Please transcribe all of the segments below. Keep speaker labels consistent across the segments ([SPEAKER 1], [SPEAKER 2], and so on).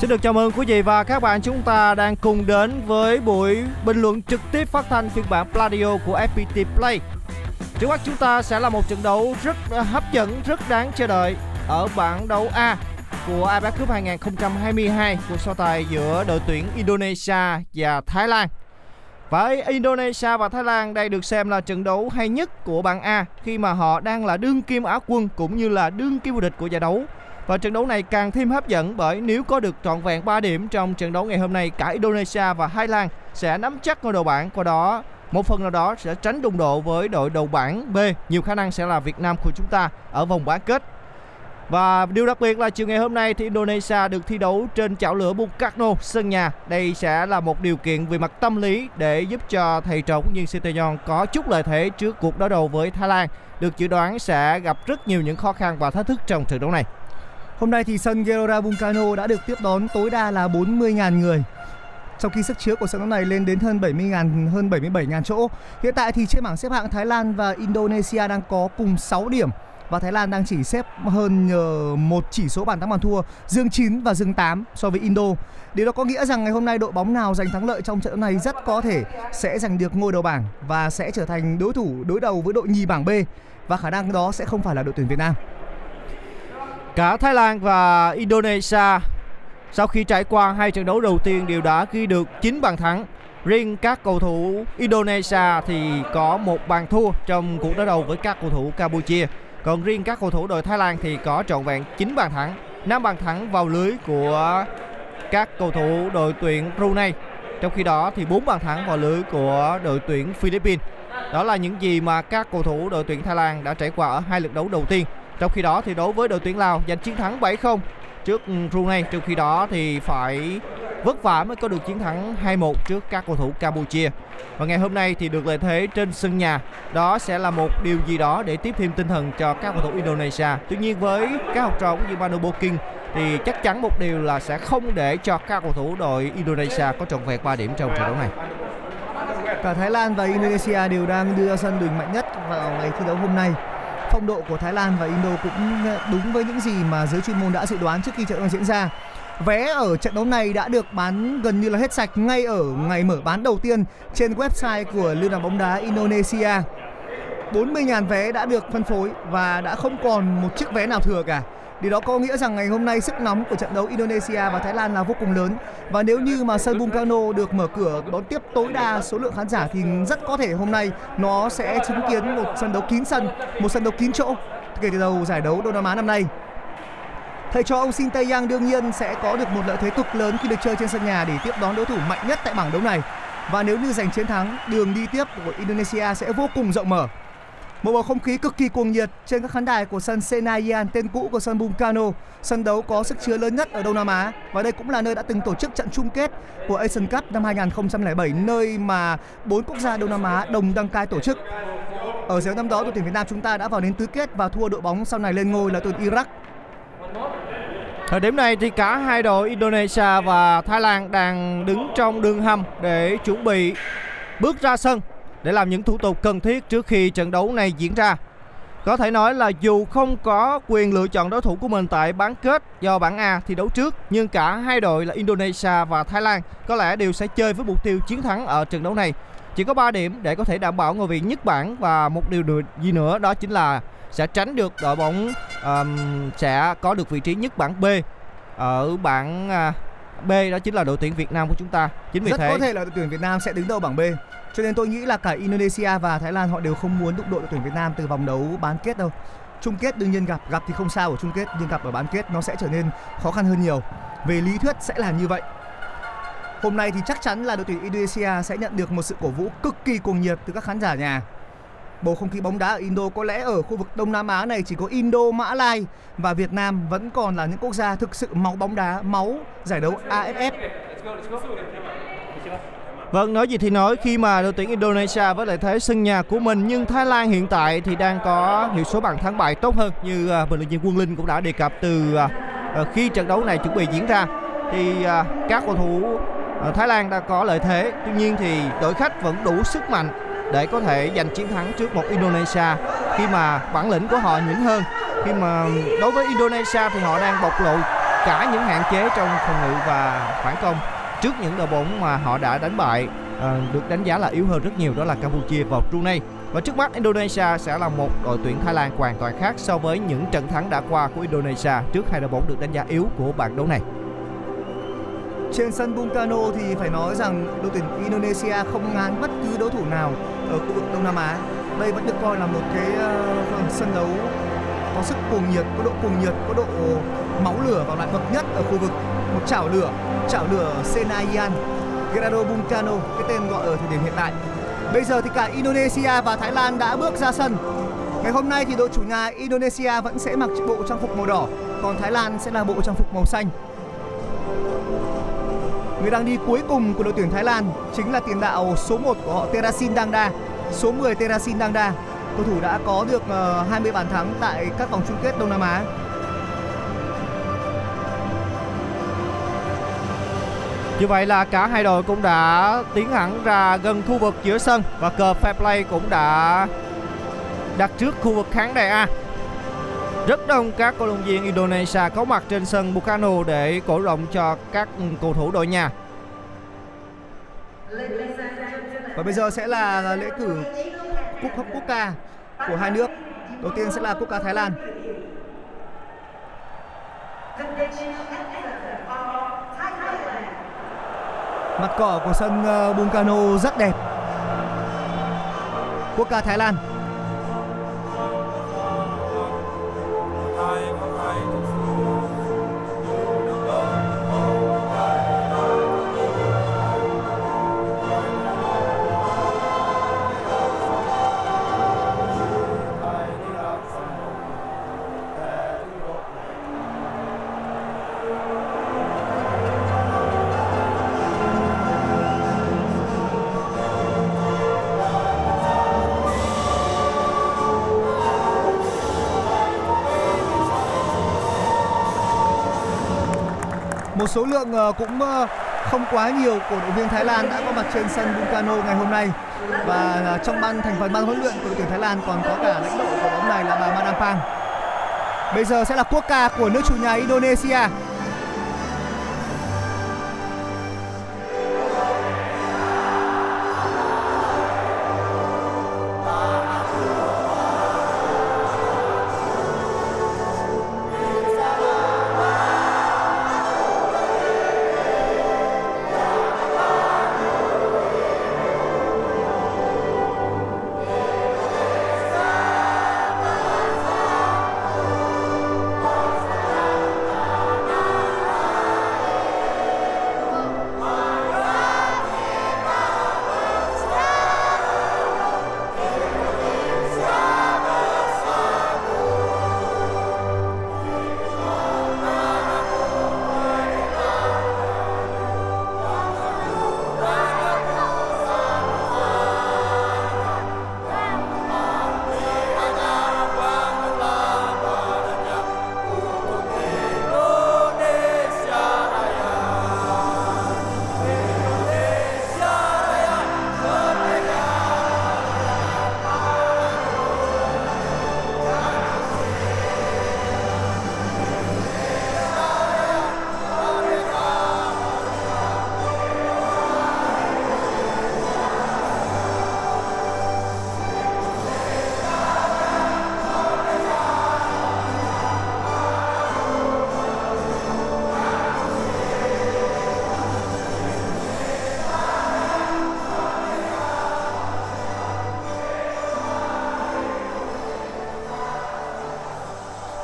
[SPEAKER 1] Xin được chào mừng quý vị và các bạn chúng ta đang cùng đến với buổi bình luận trực tiếp phát thanh phiên bản Pladio của FPT Play. Trước mắt chúng ta sẽ là một trận đấu rất ờ, hấp dẫn, rất đáng chờ đợi ở bảng đấu A của AFF Cup 2022 cuộc so tài giữa đội tuyển Indonesia và Thái Lan. Với Indonesia và Thái Lan đây được xem là trận đấu hay nhất của bảng A khi mà họ đang là đương kim Á quân cũng như là đương kim vô địch của giải đấu. Và trận đấu này càng thêm hấp dẫn bởi nếu có được trọn vẹn 3 điểm trong trận đấu ngày hôm nay, cả Indonesia và Thái Lan sẽ nắm chắc ngôi đầu bảng qua đó, một phần nào đó sẽ tránh đụng độ với đội đầu bảng B nhiều khả năng sẽ là Việt Nam của chúng ta ở vòng bán kết và điều đặc biệt là chiều ngày hôm nay thì Indonesia được thi đấu trên chảo lửa Bung sân nhà. Đây sẽ là một điều kiện về mặt tâm lý để giúp cho thầy trò cũng như Sinteyong có chút lợi thế trước cuộc đối đầu với Thái Lan. Được dự đoán sẽ gặp rất nhiều những khó khăn và thách thức trong trận đấu này.
[SPEAKER 2] Hôm nay thì sân Gelora Vulcano đã được tiếp đón tối đa là 40.000 người. Trong khi sức chứa của sân đấu này lên đến hơn 70.000 hơn 77.000 chỗ. Hiện tại thì trên bảng xếp hạng Thái Lan và Indonesia đang có cùng 6 điểm và Thái Lan đang chỉ xếp hơn nhờ một chỉ số bàn thắng bàn thua, dương 9 và dương 8 so với Indo. Điều đó có nghĩa rằng ngày hôm nay đội bóng nào giành thắng lợi trong trận đấu này rất có thể sẽ giành được ngôi đầu bảng và sẽ trở thành đối thủ đối đầu với đội nhì bảng B và khả năng đó sẽ không phải là đội tuyển Việt Nam.
[SPEAKER 1] Cả Thái Lan và Indonesia sau khi trải qua hai trận đấu đầu tiên đều đã ghi được 9 bàn thắng. Riêng các cầu thủ Indonesia thì có một bàn thua trong cuộc đối đầu với các cầu thủ Campuchia. Còn riêng các cầu thủ đội Thái Lan thì có trọn vẹn 9 bàn thắng, 5 bàn thắng vào lưới của các cầu thủ đội tuyển Brunei. Trong khi đó thì 4 bàn thắng vào lưới của đội tuyển Philippines. Đó là những gì mà các cầu thủ đội tuyển Thái Lan đã trải qua ở hai lượt đấu đầu tiên. Trong khi đó thì đối với đội tuyển Lào, giành chiến thắng 7-0 trước ừ, Brunei. Trong khi đó thì phải vất vả mới có được chiến thắng 2-1 trước các cầu thủ Campuchia. Và ngày hôm nay thì được lợi thế trên sân nhà. Đó sẽ là một điều gì đó để tiếp thêm tinh thần cho các cầu thủ Indonesia. Tuy nhiên với các học trò cũng như Manu Boking thì chắc chắn một điều là sẽ không để cho các cầu thủ đội Indonesia có trọn vẹn 3 điểm trong trận đấu này.
[SPEAKER 2] Cả Thái Lan và Indonesia đều đang đưa ra sân đường mạnh nhất vào ngày thi đấu hôm nay. Phong độ của Thái Lan và Indo cũng ờ, đúng với những gì mà giới chuyên môn đã dự đoán trước khi trận đấu diễn ra. Vé ở trận đấu này đã được bán gần như là hết sạch ngay ở ngày mở bán đầu tiên trên website của Liên đoàn bóng đá Indonesia. 40.000 vé đã được phân phối và đã không còn một chiếc vé nào thừa cả. Điều đó có nghĩa rằng ngày hôm nay sức nóng của trận đấu Indonesia và Thái Lan là vô cùng lớn và nếu như mà sân Bung Karno được mở cửa đón tiếp tối đa số lượng khán giả thì rất có thể hôm nay nó sẽ chứng kiến một sân đấu kín sân, một sân đấu kín chỗ kể từ đầu giải đấu Đông Nam Á năm nay. Thầy cho ông Shin Tae-yang đương nhiên sẽ có được một lợi thế cực lớn khi được chơi trên sân nhà để tiếp đón đối thủ mạnh nhất tại bảng đấu này. Và nếu như giành chiến thắng, đường đi tiếp của Indonesia sẽ vô cùng rộng mở. Một bầu không khí cực kỳ cuồng nhiệt trên các khán đài của sân Senayan tên cũ của sân Bung Karno, sân đấu có sức chứa lớn nhất ở Đông Nam Á và đây cũng là nơi đã từng tổ chức trận chung kết của Asian Cup năm 2007 nơi mà bốn quốc gia Đông Nam Á đồng đăng cai tổ chức. Ở giải năm đó đội tuyển Việt Nam chúng ta đã vào đến tứ kết và thua đội bóng sau này lên ngôi là tuyển Iraq.
[SPEAKER 1] Thời điểm này thì cả hai đội Indonesia và Thái Lan đang đứng trong đường hầm để chuẩn bị bước ra sân để làm những thủ tục cần thiết trước khi trận đấu này diễn ra. Có thể nói là dù không có quyền lựa chọn đối thủ của mình tại bán kết do bảng A thi đấu trước, nhưng cả hai đội là Indonesia và Thái Lan có lẽ đều sẽ chơi với mục tiêu chiến thắng ở trận đấu này. Chỉ có 3 điểm để có thể đảm bảo ngôi vị nhất bảng và một điều gì nữa đó chính là sẽ tránh được đội bóng um, sẽ có được vị trí nhất bảng B ở bảng uh, B đó chính là đội tuyển Việt Nam của chúng ta. Chính vì
[SPEAKER 2] Rất
[SPEAKER 1] thế
[SPEAKER 2] có thể là đội tuyển Việt Nam sẽ đứng đầu bảng B. Cho nên tôi nghĩ là cả Indonesia và Thái Lan họ đều không muốn đụng độ đội tuyển Việt Nam từ vòng đấu bán kết đâu. Chung kết đương nhiên gặp gặp thì không sao ở chung kết nhưng gặp ở bán kết nó sẽ trở nên khó khăn hơn nhiều. Về lý thuyết sẽ là như vậy. Hôm nay thì chắc chắn là đội tuyển Indonesia sẽ nhận được một sự cổ vũ cực kỳ cuồng nhiệt từ các khán giả nhà. Bầu không khí bóng đá ở Indo có lẽ ở khu vực Đông Nam Á này chỉ có Indo, Mã Lai và Việt Nam vẫn còn là những quốc gia thực sự máu bóng đá, máu giải đấu AFF.
[SPEAKER 1] Vâng, nói gì thì nói khi mà đội tuyển Indonesia với lợi thế sân nhà của mình nhưng Thái Lan hiện tại thì đang có hiệu số bàn thắng bại tốt hơn như uh, bình luận viên Quân Linh cũng đã đề cập từ uh, khi trận đấu này chuẩn bị diễn ra thì uh, các cầu thủ uh, Thái Lan đã có lợi thế. Tuy nhiên thì đội khách vẫn đủ sức mạnh để có thể giành chiến thắng trước một Indonesia khi mà bản lĩnh của họ nhỉnh hơn. Khi mà đối với Indonesia thì họ đang bộc lộ cả những hạn chế trong phòng ngự và phản công trước những đội bóng mà họ đã đánh bại à, được đánh giá là yếu hơn rất nhiều đó là Campuchia và Brunei và trước mắt Indonesia sẽ là một đội tuyển Thái Lan hoàn toàn khác so với những trận thắng đã qua của Indonesia trước hai đội bóng được đánh giá yếu của bảng đấu này.
[SPEAKER 2] Trên sân Bung Karno thì phải nói rằng đội tuyển Indonesia không ngán bất cứ đối thủ nào ở khu vực Đông Nam Á. Đây vẫn được coi là một cái uh, sân đấu có sức cuồng nhiệt, có độ cuồng nhiệt, có độ máu lửa và loại bậc nhất ở khu vực. Một chảo lửa, chảo lửa Senayan, Gerardo Bung cái tên gọi ở thời điểm hiện tại. Bây giờ thì cả Indonesia và Thái Lan đã bước ra sân. Ngày hôm nay thì đội chủ nhà Indonesia vẫn sẽ mặc bộ trang phục màu đỏ, còn Thái Lan sẽ là bộ trang phục màu xanh. Người đang đi cuối cùng của đội tuyển Thái Lan chính là tiền đạo số 1 của họ Terasin Dangda, số 10 Terasin Dangda. Cầu thủ đã có được ờ, 20 bàn thắng tại các vòng chung kết Đông Nam Á.
[SPEAKER 1] Như vậy là cả hai đội cũng đã tiến hẳn ra gần khu vực giữa sân và cờ fair play cũng đã đặt trước khu vực khán đài A. Rất đông các cổ động viên Indonesia có mặt trên sân Bukano để cổ động cho các cầu thủ đội nhà.
[SPEAKER 2] Và bây giờ sẽ là lễ cử cúp quốc ca của hai nước. Đầu tiên sẽ là quốc ca Thái Lan. Mặt cỏ của sân uh, Bungkano rất đẹp. Quốc ca Thái Lan. Một số lượng ờ, cũng ờ, không quá nhiều cổ động viên Thái Lan đã có mặt trên sân Bukano ngày hôm nay và ờ, trong ban, thành phần ban huấn luyện của đội tuyển Thái Lan còn có cả lãnh đạo của bóng này là bà Manampang. Bây giờ sẽ là quốc ca của nước chủ nhà Indonesia.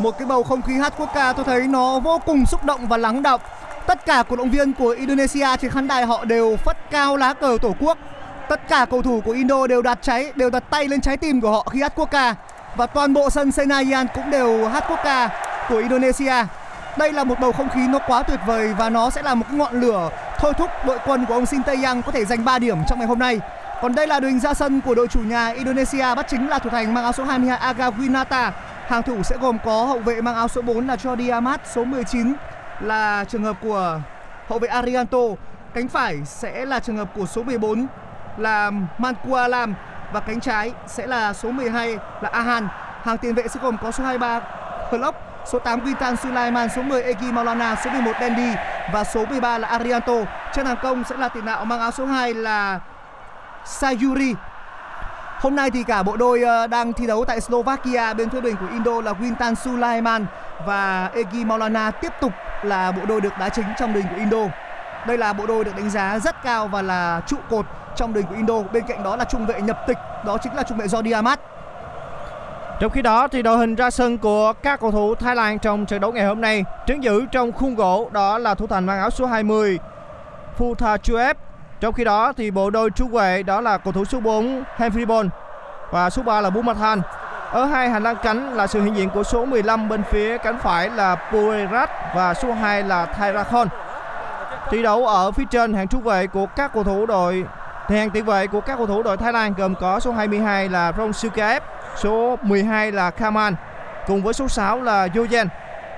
[SPEAKER 2] Một cái bầu không khí hát quốc ca tôi thấy nó vô cùng xúc động và lắng động tất cả cổ động viên của Indonesia trên khán đài họ đều phất cao lá cờ tổ quốc. Tất cả cầu thủ của Indo đều đặt cháy, đều đặt tay lên trái tim của họ khi hát quốc ca. Và toàn bộ sân Senayan cũng đều hát quốc ca của Indonesia. Đây là một bầu không khí nó quá tuyệt vời và nó sẽ là một ngọn lửa thôi thúc đội quân của ông Sinteyang có thể giành 3 điểm trong ngày hôm nay. Còn đây là đội hình ra sân của đội chủ nhà Indonesia, bắt chính là thủ thành mang áo số 22 Aga Winata hàng thủ sẽ gồm có hậu vệ mang áo số 4 là Jordi Amat số 19 là trường hợp của hậu vệ Arianto cánh phải sẽ là trường hợp của số 14 là Mankua Lam và cánh trái sẽ là số 12 là Ahan hàng tiền vệ sẽ gồm có số 23 Klopp số 8 Quintan Sulaiman, số 10 Egi Maulana, số 11 Dendi và số 13 là Arianto. Trên hàng công sẽ là tiền đạo mang áo số 2 là Sayuri. Hôm nay thì cả bộ đôi ờ, đang thi đấu tại Slovakia bên phía bình của Indo là Quintan Sulaiman và Egi Maulana tiếp tục là bộ đôi được đá chính trong đình của Indo. Đây là bộ đôi được đánh giá rất cao và là trụ cột trong đình của Indo. Bên cạnh đó là trung vệ nhập tịch, đó chính là trung vệ Jordi Amat.
[SPEAKER 1] Trong khi đó thì đội hình ra sân của các cầu thủ Thái Lan trong trận đấu ngày hôm nay trấn giữ trong khung gỗ đó là thủ thành mang áo số 20 Putha Chuep. Trong khi đó thì bộ đôi trung vệ đó là cầu thủ số 4 Henry Bon và số 3 là Bumathan. Ở hai hành lang cánh là sự hiện diện của số 15 bên phía cánh phải là Puerat và số 2 là Thairakon. Thi đấu ở phía trên hàng trung vệ của các cầu thủ đội thì hàng tiền vệ của các cầu thủ đội Thái Lan gồm có số 22 là Rong Sukaep, số 12 là Kaman cùng với số 6 là Yojen.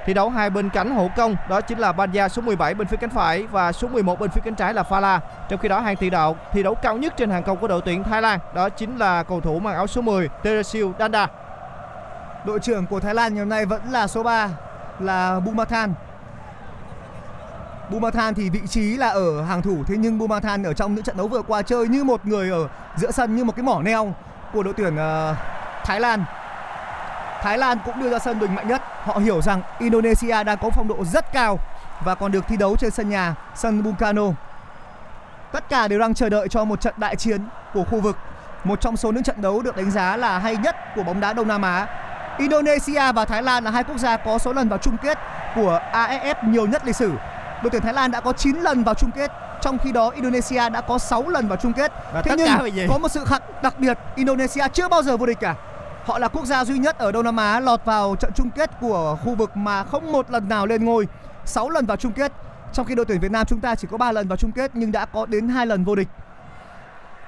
[SPEAKER 1] Thi đấu hai bên cánh hậu công đó chính là Banja số 17 bên phía cánh phải và số 11 bên phía cánh trái là Phala. Trong khi đó hàng tiền đạo thi đấu cao nhất trên hàng công của đội tuyển Thái Lan đó chính là cầu thủ mang áo số 10 Teresil Danda.
[SPEAKER 2] Đội trưởng của Thái Lan ngày hôm nay vẫn là số 3 là Bumathan. Bumathan thì vị trí là ở hàng thủ thế nhưng Bumathan ở trong những trận đấu vừa qua chơi như một người ở giữa sân như một cái mỏ neo của đội tuyển uh, Thái Lan. Thái Lan cũng đưa ra sân đội mạnh nhất. Họ hiểu rằng Indonesia đang có phong độ rất cao và còn được thi đấu trên sân nhà, sân Bungkano. Tất cả đều đang chờ đợi cho một trận đại chiến của khu vực. Một trong số những trận đấu được đánh giá là hay nhất của bóng đá Đông Nam Á. Indonesia và Thái Lan là hai quốc gia có số lần vào chung kết của AFF nhiều nhất lịch sử. Đội tuyển Thái Lan đã có 9 lần vào chung kết, trong khi đó Indonesia đã có 6 lần vào chung kết.
[SPEAKER 1] Và
[SPEAKER 2] Thế nhưng có một sự khác đặc biệt, Indonesia chưa bao giờ vô địch cả. Họ là quốc gia duy nhất ở Đông Nam Á lọt vào trận chung kết của khu vực mà không một lần nào lên ngôi, 6 lần vào chung kết. Trong khi đội tuyển Việt Nam chúng ta chỉ có 3 lần vào chung kết nhưng đã có đến 2 lần vô địch.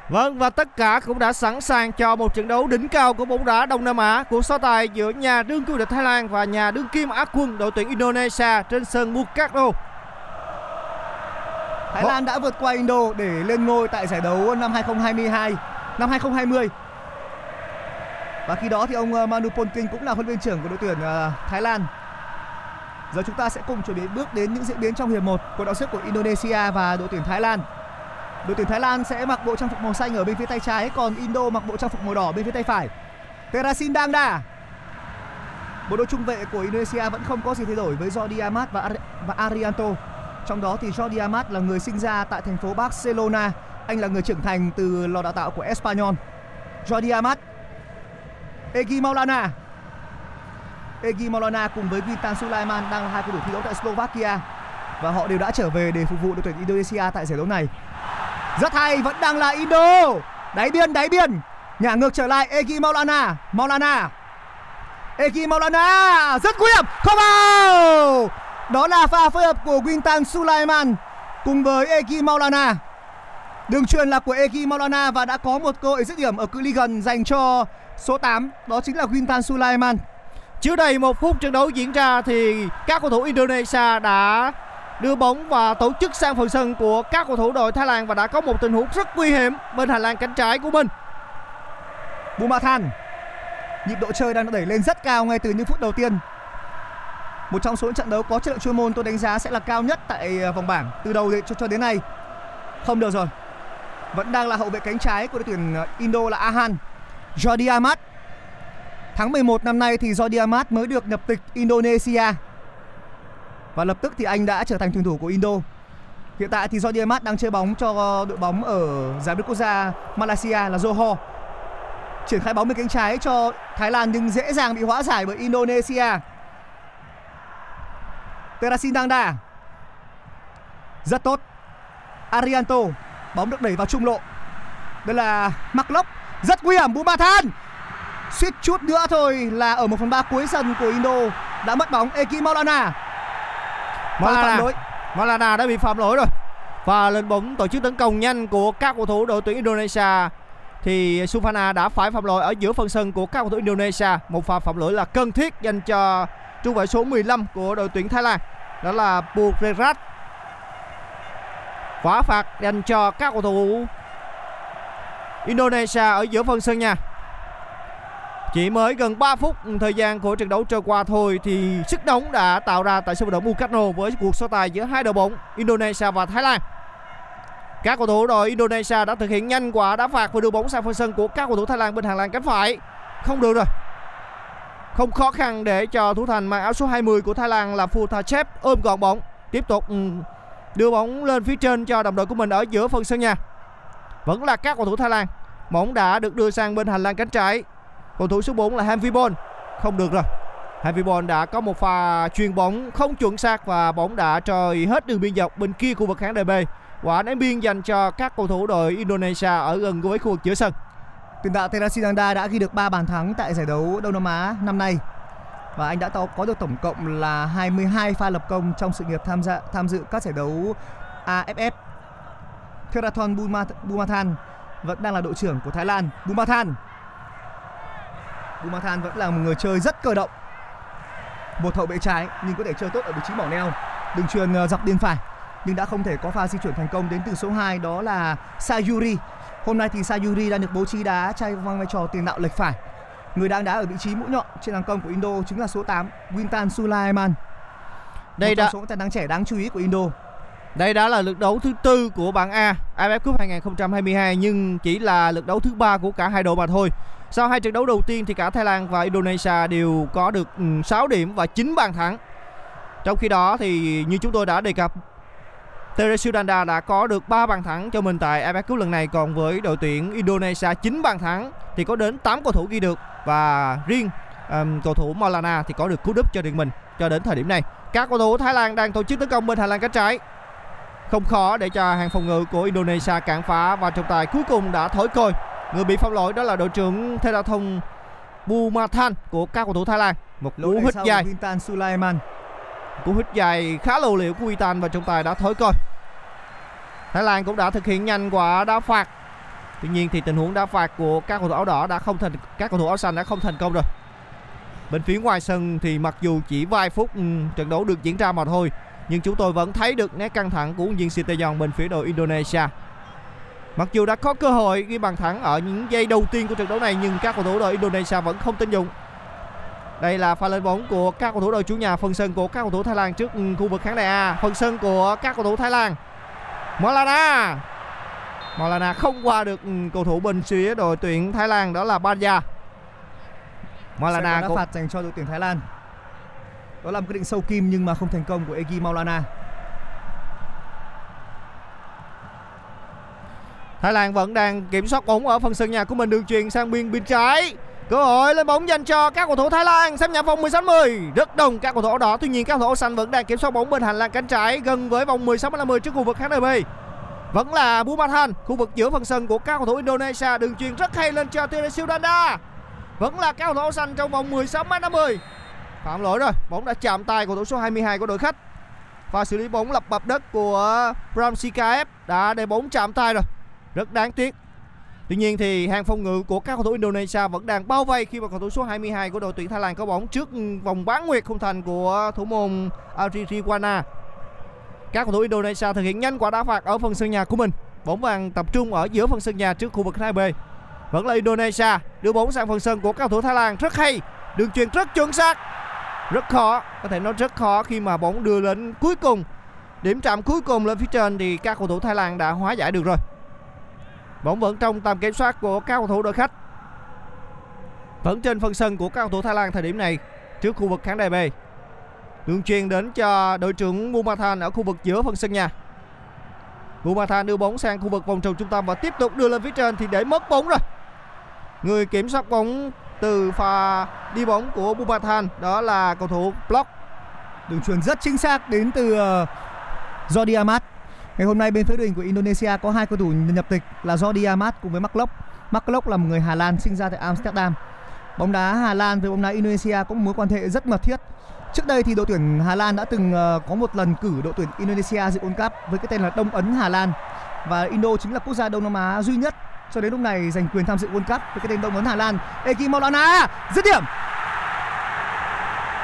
[SPEAKER 1] Vâng và tất cả cũng đã sẵn sàng cho một trận đấu đỉnh cao của bóng đá Đông Nam Á cuộc so tài giữa nhà đương kim địch Thái Lan và nhà đương kim Á quân đội tuyển Indonesia trên sân Bukakno.
[SPEAKER 2] Thái Lan đã vượt qua Indo để lên ngôi tại giải đấu năm 2022, năm 2020. Và khi đó thì ông ờ, Manu Polking cũng là huấn luyện trưởng của đội tuyển ờ, Thái Lan. Giờ chúng ta sẽ cùng chuẩn bị bước đến những diễn biến trong hiệp 1 của đội xếp của Indonesia và đội tuyển Thái Lan. Đội tuyển Thái Lan sẽ mặc bộ trang phục màu xanh ở bên phía tay trái, còn Indo mặc bộ trang phục màu đỏ bên phía tay phải. Terasin Dangda. Bộ đội trung vệ của Indonesia vẫn không có gì thay đổi với Jordi Amat và, và Arianto. Trong đó thì Jordi Amat là người sinh ra tại thành phố Barcelona. Anh là người trưởng thành từ lò đào tạo của Espanyol. Jordi Amat. Egi Maulana. Egi Maulana cùng với Vitan Sulaiman đang là hai cầu thủ thi đấu tại Slovakia và họ đều đã trở về để phục vụ đội tuyển Indonesia tại giải đấu này. Rất hay, vẫn đang là Indo. Đáy biên, đáy biên. Nhả ngược trở lại Egi Maulana. Maulana. Egi Maulana rất nguy hiểm, không vào. Đó là pha phối hợp của Quintan Sulaiman cùng với Egi Maulana. Đường truyền là của Egi Maulana và đã có một cơ hội dứt điểm ở cự ly gần dành cho số 8, đó chính là Quintan Sulaiman.
[SPEAKER 1] Chưa đầy một phút trận đấu diễn ra thì các cầu thủ Indonesia đã đưa bóng và tổ chức sang phần sân của các cầu thủ đội Thái Lan và đã có một tình huống rất nguy hiểm bên hành lang cánh trái của mình.
[SPEAKER 2] Bumathan nhịp độ chơi đang được đẩy lên rất cao ngay từ những phút đầu tiên một trong số những trận đấu có chất lượng chuyên môn tôi đánh giá sẽ là cao nhất tại ờ, vòng bảng từ đầu đến- cho, cho đến nay không được rồi vẫn đang là hậu vệ cánh trái của đội tuyển ờ, Indo là Ahan Jordi Amat tháng 11 năm nay thì Jordi Amat mới được nhập tịch Indonesia. Và lập tức thì anh đã trở thành tuyển thủ của Indo. Hiện tại thì Jordi Amat đang chơi bóng cho đội bóng ở giải đấu quốc gia Malaysia là Johor. Triển khai bóng bên cánh trái cho Thái Lan nhưng dễ dàng bị hóa giải bởi Indonesia. Terasin Dangda rất tốt. Arianto. Bóng được đẩy vào trung lộ. Đây là Mark Locke rất nguy hiểm Bumathan suýt chút nữa thôi là ở 1 phần 3 cuối sân của Indo đã mất bóng Eki Maulana. Lỗi.
[SPEAKER 1] Malana đã bị phạm lỗi rồi. Và lên bóng tổ chức tấn công nhanh của các cầu thủ đội tuyển Indonesia thì Sufana đã phải phạm lỗi ở giữa phần sân của các cầu thủ Indonesia. Một pha phạm lỗi là cần thiết dành cho trung vệ số 15 của đội tuyển Thái Lan đó là Purerat quả phạt dành cho các cầu thủ Indonesia ở giữa phần sân nha chỉ mới gần 3 phút thời gian của trận đấu trôi qua thôi thì sức nóng đã tạo ra tại sân vận động Bukatno với cuộc so tài giữa hai đội bóng Indonesia và Thái Lan. Các cầu thủ đội Indonesia đã thực hiện nhanh quả đá phạt và đưa bóng sang phần sân của các cầu thủ Thái Lan bên hàng lan cánh phải. Không được rồi. Không khó khăn để cho thủ thành mang áo số 20 của Thái Lan là Futhachep ôm gọn bóng, tiếp tục ừ, đưa bóng lên phía trên cho đồng đội của mình ở giữa phần sân nhà. Vẫn là các cầu thủ Thái Lan. Bóng đã được đưa sang bên hành lang cánh trái. Cầu thủ số 4 là Hamvibon không được rồi. Hamvibon đã có một pha chuyền bóng không chuẩn xác và bóng đã trôi hết đường biên dọc bên kia khu vực khán đài B quả ném biên dành cho các cầu thủ đội Indonesia ở gần với khu vực giữa sân.
[SPEAKER 2] Tiền đạo Terasin đã ghi được 3 bàn thắng tại giải đấu Đông Nam Á năm nay. Và anh đã có được tổng cộng là 22 pha lập công trong sự nghiệp tham gia, tham dự các giải đấu AFF. Theraton Bumathan vẫn đang là đội trưởng của Thái Lan. Bumathan Bumathan vẫn là một người chơi rất cơ động. Một hậu vệ trái nhưng có thể chơi tốt ở vị trí mỏ neo. Đường truyền ờ, dọc biên phải nhưng đã không thể có pha di chuyển thành công đến từ số 2 đó là Sayuri. Hôm nay thì Sayuri đang được bố trí đá trai vang vai trò tiền đạo lệch phải. Người đang đá ở vị trí mũi nhọn trên hàng công của Indo chính là số 8 Wintan Sulaiman.
[SPEAKER 1] đây đã
[SPEAKER 2] số tài năng trẻ đáng chú ý của Indo
[SPEAKER 1] đây đã là lượt đấu thứ tư của bảng A AFF Cup 2022 nhưng chỉ là lượt đấu thứ ba của cả hai đội mà thôi sau hai trận đấu đầu tiên thì cả Thái Lan và Indonesia đều có được ừ, 6 điểm và 9 bàn thắng trong khi đó thì như chúng tôi đã đề cập Teresu Danda đã có được 3 bàn thắng cho mình tại AFF Cup lần này còn với đội tuyển Indonesia 9 bàn thắng thì có đến 8 cầu thủ ghi được và riêng um, cầu thủ Maulana thì có được cú đúp cho riêng mình cho đến thời điểm này. Các cầu thủ Thái Lan đang tổ chức tấn công bên hành lang cánh trái. Không khó để cho hàng phòng ngự của Indonesia cản phá và trọng tài cuối cùng đã thổi còi. Người bị phạm lỗi đó là đội trưởng Therathon Bumathan của các cầu thủ Thái Lan. Một cú hít dài
[SPEAKER 2] Wintan Sulaiman.
[SPEAKER 1] cú hít dài khá lâu liệu của Itan và trọng tài đã thổi coi Thái Lan cũng đã thực hiện nhanh quả đá phạt tuy nhiên thì tình huống đá phạt của các cầu thủ áo đỏ đã không thành các cầu thủ áo xanh đã không thành công rồi bên phía ngoài sân thì mặc dù chỉ vài phút ừ, trận đấu được diễn ra mà thôi nhưng chúng tôi vẫn thấy được nét căng thẳng của huấn viên Sinteyong bên phía đội Indonesia. Mặc dù đã có cơ hội ghi bàn thắng ở những giây đầu tiên của trận đấu này nhưng các cầu thủ đội Indonesia vẫn không tin dụng đây là pha lên bóng của các cầu thủ đội chủ nhà phần sân của các cầu thủ Thái Lan trước ừ, khu vực khán đài A. Phần sân của các cầu thủ Thái Lan. Maulana Maulana không qua được ừ, cầu thủ bên phía đội tuyển Thái Lan đó là Banja.
[SPEAKER 2] Đá
[SPEAKER 1] cũng
[SPEAKER 2] phạt dành cho đội tuyển Thái Lan. Đó là một quyết định sâu kim nhưng mà không thành công của Egi Maulana.
[SPEAKER 1] Thái Lan vẫn đang kiểm soát bóng ở phần sân nhà của mình, đường truyền sang biên bên trái. Cơ hội lên bóng dành cho các cầu thủ Thái Lan xâm nhập vòng 16 10 rất đông các cầu thủ đỏ tuy nhiên, các cầu thủ xanh vẫn đang kiểm soát bóng bên hành lang cánh trái gần với vòng 16 50 trước khu vực khán B. Vẫn là Bumathan khu vực giữa phần sân của các cầu thủ Indonesia. Đường truyền rất hay lên cho Teresil Danda. Vẫn là các cầu thủ xanh trong vòng 16 50 phạm lỗi rồi, bóng đã chạm tay của thủ số 22 của đội khách và xử lý bóng lập bập đất của Ramsikaev đã để bóng chạm tay rồi rất đáng tiếc Tuy nhiên thì hàng phòng ngự của các cầu thủ Indonesia vẫn đang bao vây khi mà cầu thủ số 22 của đội tuyển Thái Lan có bóng trước vòng bán nguyệt khung thành của thủ môn Aririwana. Các cầu thủ Indonesia thực hiện nhanh quả đá phạt ở phần sân nhà của mình. Bóng vàng tập trung ở giữa phần sân nhà trước khu vực hai B. Vẫn là Indonesia đưa bóng sang phần sân của các cầu thủ Thái Lan rất hay. Đường truyền rất chuẩn xác. Rất khó, có thể nói rất khó khi mà bóng đưa lên cuối cùng. Điểm chạm cuối cùng lên phía trên thì các cầu thủ Thái Lan đã hóa giải được rồi. Bóng vẫn trong tầm kiểm soát của các cầu thủ đội khách. Vẫn trên phần sân của các cầu thủ Thái Lan thời điểm này trước khu vực khán đài B. Đường truyền đến cho đội trưởng Bumathan ở khu vực giữa phần sân nhà. Bumathan đưa bóng sang khu vực vòng tròn trung tâm và tiếp tục đưa lên phía trên thì để mất bóng rồi. Người kiểm soát bóng từ pha đi bóng của Bumathan đó là cầu thủ Block.
[SPEAKER 2] Đường truyền rất chính xác đến từ ờ, Jordi Amat. Ngày hôm nay bên phía đội hình của Indonesia có hai cầu thủ nhập tịch là Jordi Amat cùng với Mark Lok. Mark là một người Hà Lan sinh ra tại Amsterdam. Bóng đá Hà Lan với bóng đá Indonesia có một mối quan hệ rất mật thiết. Trước đây thì đội tuyển Hà Lan đã từng ờ, có một lần cử đội tuyển Indonesia dự World Cup với cái tên là Đông Ấn Hà Lan và Indo chính là quốc gia Đông Nam Á duy nhất cho đến lúc này giành quyền tham dự World Cup với cái tên Đông Ấn Hà Lan. Eki Maulana dứt điểm.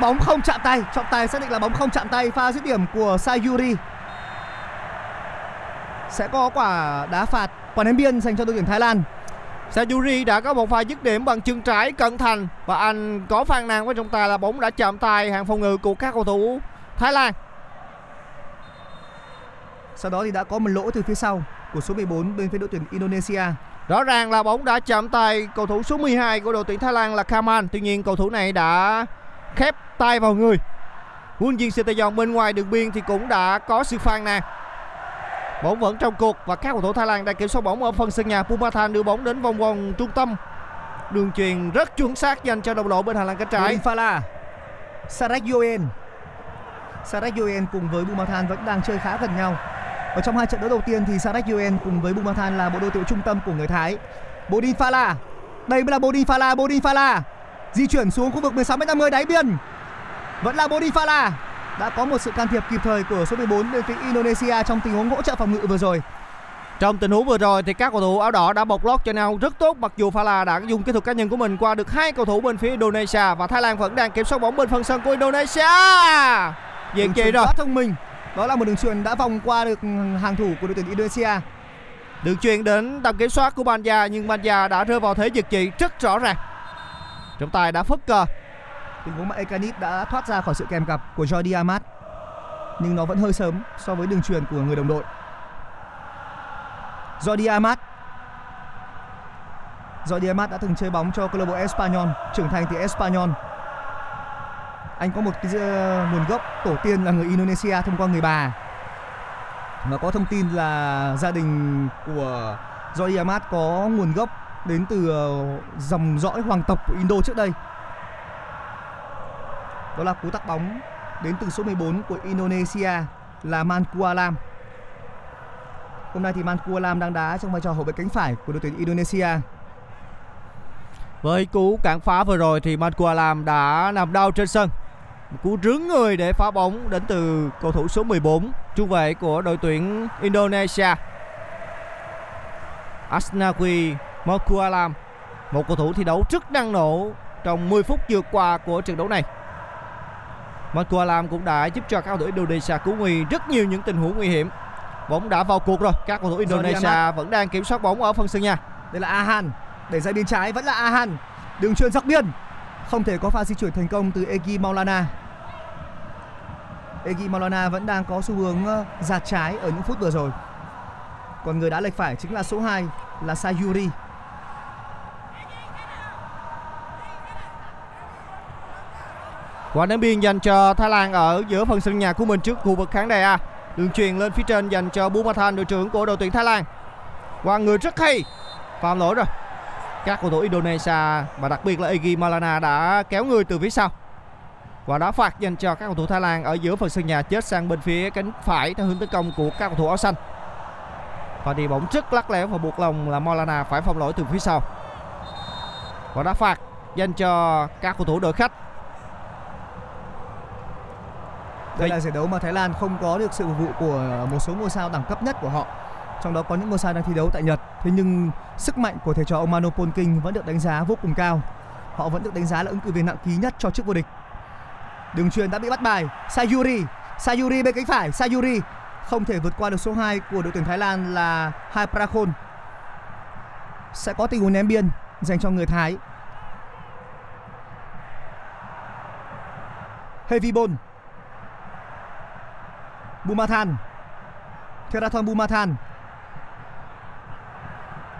[SPEAKER 2] Bóng không chạm tay, trọng tài xác định là bóng không chạm tay pha dứt điểm của Sayuri. Sẽ có quả đá phạt quả ném biên dành cho đội tuyển Thái Lan.
[SPEAKER 1] Sayuri đã có một pha dứt điểm bằng chân trái cận thành và anh có phàn nàn với trọng tài là bóng đã chạm tay hàng phòng ngự của các cầu thủ Thái Lan.
[SPEAKER 2] Sau đó thì đã có một lỗi từ phía sau của số 14 bên phía đội tuyển Indonesia.
[SPEAKER 1] Rõ ràng là bóng đã chạm tay cầu thủ số 12 của đội tuyển Thái Lan là Kaman. Tuy nhiên cầu thủ này đã khép tay vào người. Huấn viên Sinteyong bên ngoài đường biên thì cũng đã có sự phàn nàn. Bóng vẫn trong cuộc và các cầu thủ Thái Lan đang kiểm soát bóng ở phần sân nhà. Pumathan đưa bóng đến vòng vòng trung tâm. Đường truyền rất chuẩn xác dành cho đồng đội bên hàng Lan cánh trái.
[SPEAKER 2] Phala, Sarek Yoen. Yoen cùng với Pumathan vẫn đang chơi khá gần nhau. Ở trong hai trận đấu đầu tiên thì Sarek Yoen cùng với Bumathan là bộ đôi tiểu trung tâm của người Thái. Bodin Phala. Đây mới là Bodin Phala, Bodin Phala. Di chuyển xuống khu vực 16m50 đáy biên. Vẫn là Bodin Phala. Đã có một sự can thiệp kịp thời của số 14 bên phía Indonesia trong tình huống hỗ trợ phòng ngự vừa rồi.
[SPEAKER 1] Trong tình huống vừa rồi thì các cầu thủ áo đỏ đã bọc lót cho nhau rất tốt mặc dù Phala đã dùng kỹ thuật cá nhân của mình qua được hai cầu thủ bên phía Indonesia và Thái Lan vẫn đang kiểm soát bóng bên phần sân của Indonesia. Diện chị rồi.
[SPEAKER 2] Quá thông minh. Đó là một đường chuyền đã vòng qua được hàng thủ của đội tuyển Indonesia.
[SPEAKER 1] Được truyền đến tầm kiểm soát của Banja nhưng Banja đã rơi vào thế giật trị rất rõ ràng. Trọng tài đã phất cờ.
[SPEAKER 2] Tình huống mà Ekanit đã thoát ra khỏi sự kèm cặp của Jordi Amat. Nhưng nó vẫn hơi sớm so với đường truyền của người đồng đội. Jordi Amat Jordi Amat đã từng chơi bóng cho câu lạc bộ Espanyol, trưởng thành từ Espanyol. Anh có một cái ờ, nguồn gốc tổ tiên là người Indonesia thông qua người bà. Và có thông tin là gia đình của Joy Amat có nguồn gốc đến từ ờ, dòng dõi hoàng tộc của Indo trước đây. Đó là cú tắc bóng đến từ số 14 của Indonesia là Mankualam. Hôm nay thì Mankualam đang đá trong vai trò hậu vệ cánh phải của đội tuyển Indonesia.
[SPEAKER 1] Với cú cản phá vừa rồi thì Mankualam đã nằm đau trên sân. Một cú rướng người để phá bóng đến từ cầu thủ số 14 trung vệ của đội tuyển Indonesia. Asnawi Mankualam một cầu thủ thi đấu rất năng nổ trong 10 phút vừa qua của trận đấu này. Mankualam cũng đã giúp cho các cầu thủ Indonesia cứu nguy rất nhiều những tình huống nguy hiểm. Bóng đã vào cuộc rồi, các cầu thủ Indonesia vẫn đang kiểm soát bóng ở phần sân nhà.
[SPEAKER 2] Đây là Ahan để ra biên trái vẫn là Ahan. Đường chuyền dọc biên. Không thể có pha di chuyển thành công từ Egi Maulana. Egi Maulana vẫn đang có xu hướng ờ, giạt trái ở những phút vừa rồi. Còn người đá lệch phải chính là số 2 là Sayuri.
[SPEAKER 1] Quả ném biên dành cho Thái Lan ở giữa phần sân nhà của mình trước khu vực khán đài A. Đường truyền lên phía trên dành cho Bumathan, đội trưởng của đội tuyển Thái Lan. Qua người rất hay. Phạm lỗi rồi. Các cầu thủ Indonesia, và đặc biệt là Egi Malana đã kéo người từ phía sau. Và đá phạt dành cho các cầu thủ Thái Lan ở giữa phần sân nhà chết sang bên phía cánh phải theo hướng tấn công của các cầu thủ áo xanh. Và đi bóng rất lắc lẻo và buộc lòng là Molana phải phong lỗi từ phía sau. Và đá phạt dành cho các cầu thủ đội khách.
[SPEAKER 2] Đây
[SPEAKER 1] Đây-
[SPEAKER 2] là giải đấu mà Thái Lan không có được sự phục vụ của một số ngôi sao đẳng cấp nhất của họ. Trong đó có những ngôi sao đang thi đấu tại Nhật. Thế nhưng sức mạnh của thầy trò ông Mano Polking vẫn được đánh giá vô cùng cao. Họ vẫn được đánh giá là ứng cử viên nặng ký nhất cho chức vô địch. Đường truyền đã bị bắt bài. Sayuri, Sayuri bên cánh phải, Sayuri không thể vượt qua được số 2 của đội tuyển Thái Lan là Hai Prakhon. Sẽ có tình huống ném biên dành cho người Thái. Heavy Ball. Bumathan. Therathon Bumathan.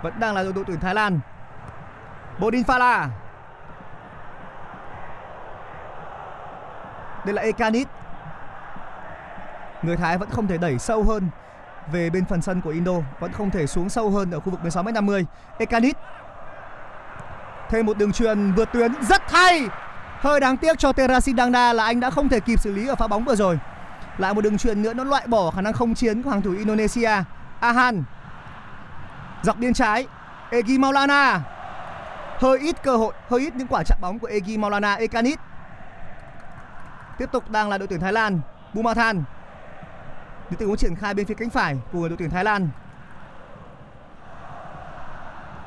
[SPEAKER 2] Vẫn đang là đội, tuyển Thái Lan. Bodin Phala Đây là Ekanit Người Thái vẫn không thể đẩy sâu hơn Về bên phần sân của Indo Vẫn không thể xuống sâu hơn ở khu vực 16m50 Ekanit Thêm một đường truyền vượt tuyến rất hay Hơi đáng tiếc cho Terasin Dangda là anh đã không thể kịp xử lý ở pha bóng vừa rồi. Lại một đường truyền nữa nó loại bỏ khả năng không chiến của hàng thủ Indonesia. Ahan. Dọc biên trái, Egi Maulana. Hơi ít cơ hội, hơi ít những quả chạm bóng của Egi Maulana Ekanit. Tiếp tục đang là đội tuyển Thái Lan, Bumathan. Những tình huống triển khai bên phía cánh phải của đội tuyển Thái Lan.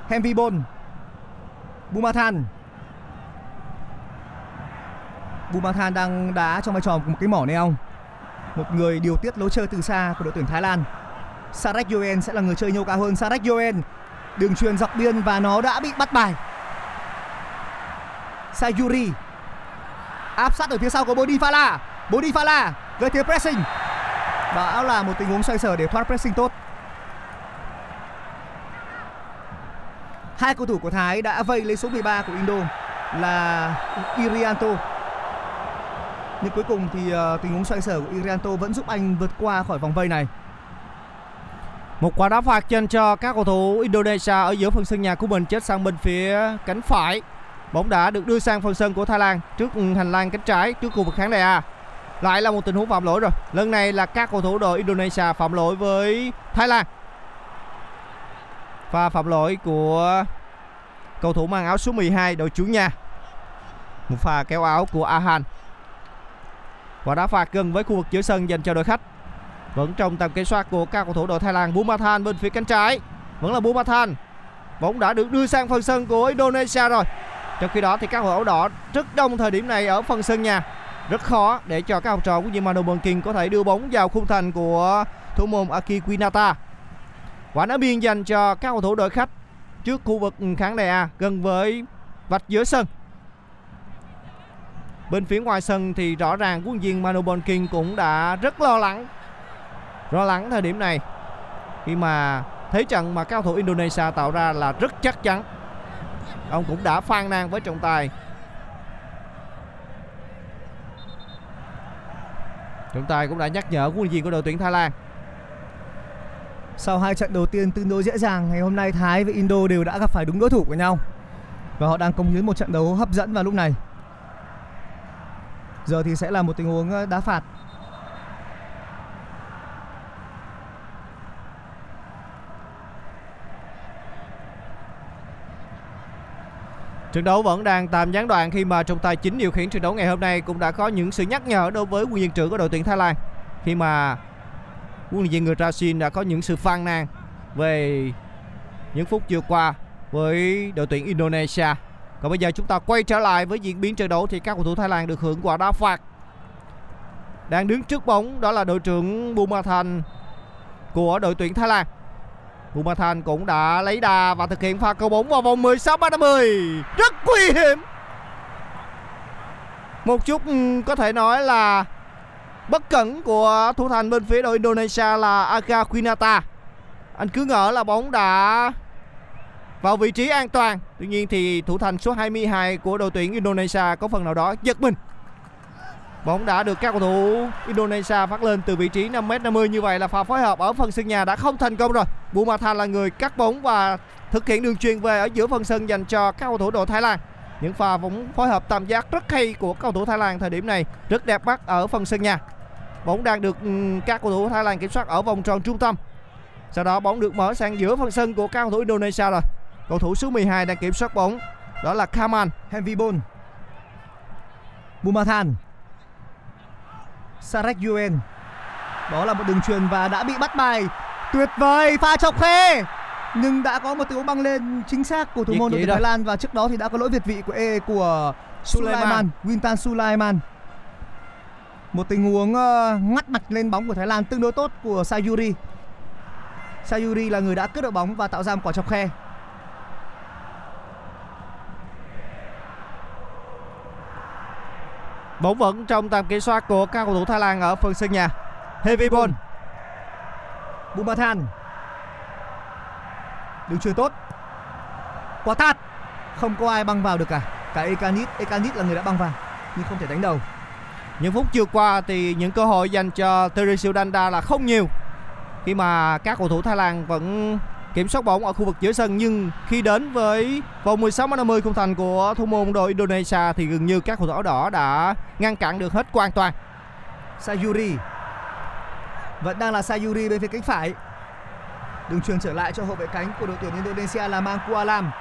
[SPEAKER 2] Hemvibon. Bumathan. Bumathan đang đá trong vai trò của một cái mỏ neo. Một người điều tiết lối chơi từ xa của đội tuyển Thái Lan. Sarek Yoen sẽ là người chơi nhô cao hơn Sarek Yoen. Đường truyền dọc biên và nó đã bị bắt bài. Sayuri áp sát ở phía sau của Bodifala. Bodifala gây thế pressing. Đó là một tình huống xoay sở để thoát pressing tốt. Hai cầu thủ của Thái đã vây lấy số 13 của Indo là Irianto. Nhưng cuối cùng thì uh, tình huống xoay sở của Irianto vẫn giúp anh vượt qua khỏi vòng vây này.
[SPEAKER 1] Một quả đá phạt dành cho các cầu thủ Indonesia ở giữa phần sân nhà của mình chết sang bên phía cánh phải. Bóng đã được đưa sang phần sân của Thái Lan trước ừ, hành lang cánh trái trước khu vực khán đài A. Lại là một tình huống phạm lỗi rồi. Lần này là các cầu thủ đội Indonesia phạm lỗi với Thái Lan. Pha phạm lỗi của cầu thủ mang áo số 12 đội chủ nhà. Một pha kéo áo của Ahan. và đá phạt gần với khu vực giữa sân dành cho đội khách. Vẫn trong tầm kiểm soát của các cầu thủ đội Thái Lan, Bumathan bên phía cánh trái. Vẫn là Bumathan. Bóng đã được đưa sang phần sân của Indonesia rồi. Trong khi đó thì các cầu thủ đỏ rất đông thời điểm này ở phần sân nhà. Rất khó để cho các học trò của Yamano Bunking có thể đưa bóng vào khung thành của thủ môn Aki Quinata. Quả đá biên dành cho các cầu thủ đội khách trước khu vực khán đài A gần với vạch giữa sân. Bên phía ngoài sân thì rõ ràng quân viên Manu Bonkin cũng đã rất lo lắng. Lo lắng thời điểm này khi mà thế trận mà cao thủ Indonesia tạo ra là rất chắc chắn. Ông cũng đã phàn nàn với trọng tài. Trọng tài cũng đã nhắc nhở huấn viên của đội tuyển Thái Lan.
[SPEAKER 2] Sau hai trận đầu tiên tương đối dễ dàng, ngày hôm nay Thái và Indo đều đã gặp phải đúng đối thủ của nhau. Và họ đang công hiến một trận đấu hấp dẫn vào lúc này. Giờ thì sẽ là một tình huống ờ, đá phạt.
[SPEAKER 1] Trận đấu vẫn đang tạm gián đoạn khi mà trọng tài chính điều khiển trận đấu ngày hôm nay cũng đã có những sự nhắc nhở đối với quân viên trưởng của đội tuyển Thái Lan khi mà huấn luyện viên người Brazil đã có những sự phàn nàn về những phút vừa qua với đội tuyển Indonesia. Còn bây giờ chúng ta quay trở lại với diễn biến trận đấu thì các cầu thủ Thái Lan được hưởng quả đá phạt. Đang đứng trước bóng đó là đội trưởng Bumathan của đội tuyển Thái Lan. Humathan cũng đã lấy đà và thực hiện pha cầu bóng vào vòng 16 30. Rất nguy hiểm. Một chút ừ, có thể nói là bất cẩn của thủ thành bên phía đội Indonesia là Aga Quinata. Anh cứ ngỡ là bóng đã vào vị trí an toàn. Tuy nhiên thì thủ thành số 22 của đội tuyển Indonesia có phần nào đó giật mình. Bóng đã được các cầu thủ Indonesia phát lên từ vị trí 5m50 như vậy là pha phối hợp ở phần sân nhà đã không thành công rồi. Bumathan là người cắt bóng và thực hiện đường truyền về ở giữa phần sân dành cho các cầu thủ đội Thái Lan. Những pha bóng phối hợp tam giác rất hay của cầu thủ Thái Lan thời điểm này rất đẹp mắt ở phần sân nhà. Bóng đang được ừ, các cầu thủ Thái Lan kiểm soát ở vòng tròn trung tâm. Sau đó bóng được mở sang giữa phần sân của các cầu thủ Indonesia rồi. Cầu thủ số 12 đang kiểm soát bóng, đó là Kaman.
[SPEAKER 2] Hemvibon. Bumathan. Sarek Yuen. Đó là một đường truyền và đã bị bắt bài. Tuyệt vời pha chọc khe. Nhưng đã có một tình huống băng lên chính xác của thủ môn đội tuyển? Thái Lan và trước đó thì đã có lỗi việt vị của E của
[SPEAKER 1] Sulaiman.
[SPEAKER 2] Wintan Sulaiman. Một tình huống ờ, ngắt mạch lên bóng của Thái Lan tương đối tốt của Sayuri. Sayuri là người đã cướp được bóng và tạo ra một quả chọc khe.
[SPEAKER 1] Bóng vẫn trong tầm kiểm soát của các cầu thủ Thái Lan ở phần sân nhà. Heavy ball.
[SPEAKER 2] Bumathan Đường truyền tốt. Quả tạt Không có ai băng vào được cả. Cả Ekanit. Ekanit là người đã băng vào Nhưng không thể đánh đầu.
[SPEAKER 1] Những phút chưa qua thì những cơ hội dành cho Teresil Danda là không nhiều. Khi mà các cầu thủ Thái Lan vẫn kiểm soát bóng ở khu vực giữa sân, nhưng khi đến với vòng 16 50 khung thành của thủ môn đội Indonesia thì gần như các cầu thủ áo đỏ đã ngăn cản được hết hoàn toàn.
[SPEAKER 2] Sayuri. Vẫn đang là Sayuri bên phía cánh phải. Đường truyền trở lại cho hậu vệ cánh của đội tuyển Indonesia là Mang Kualam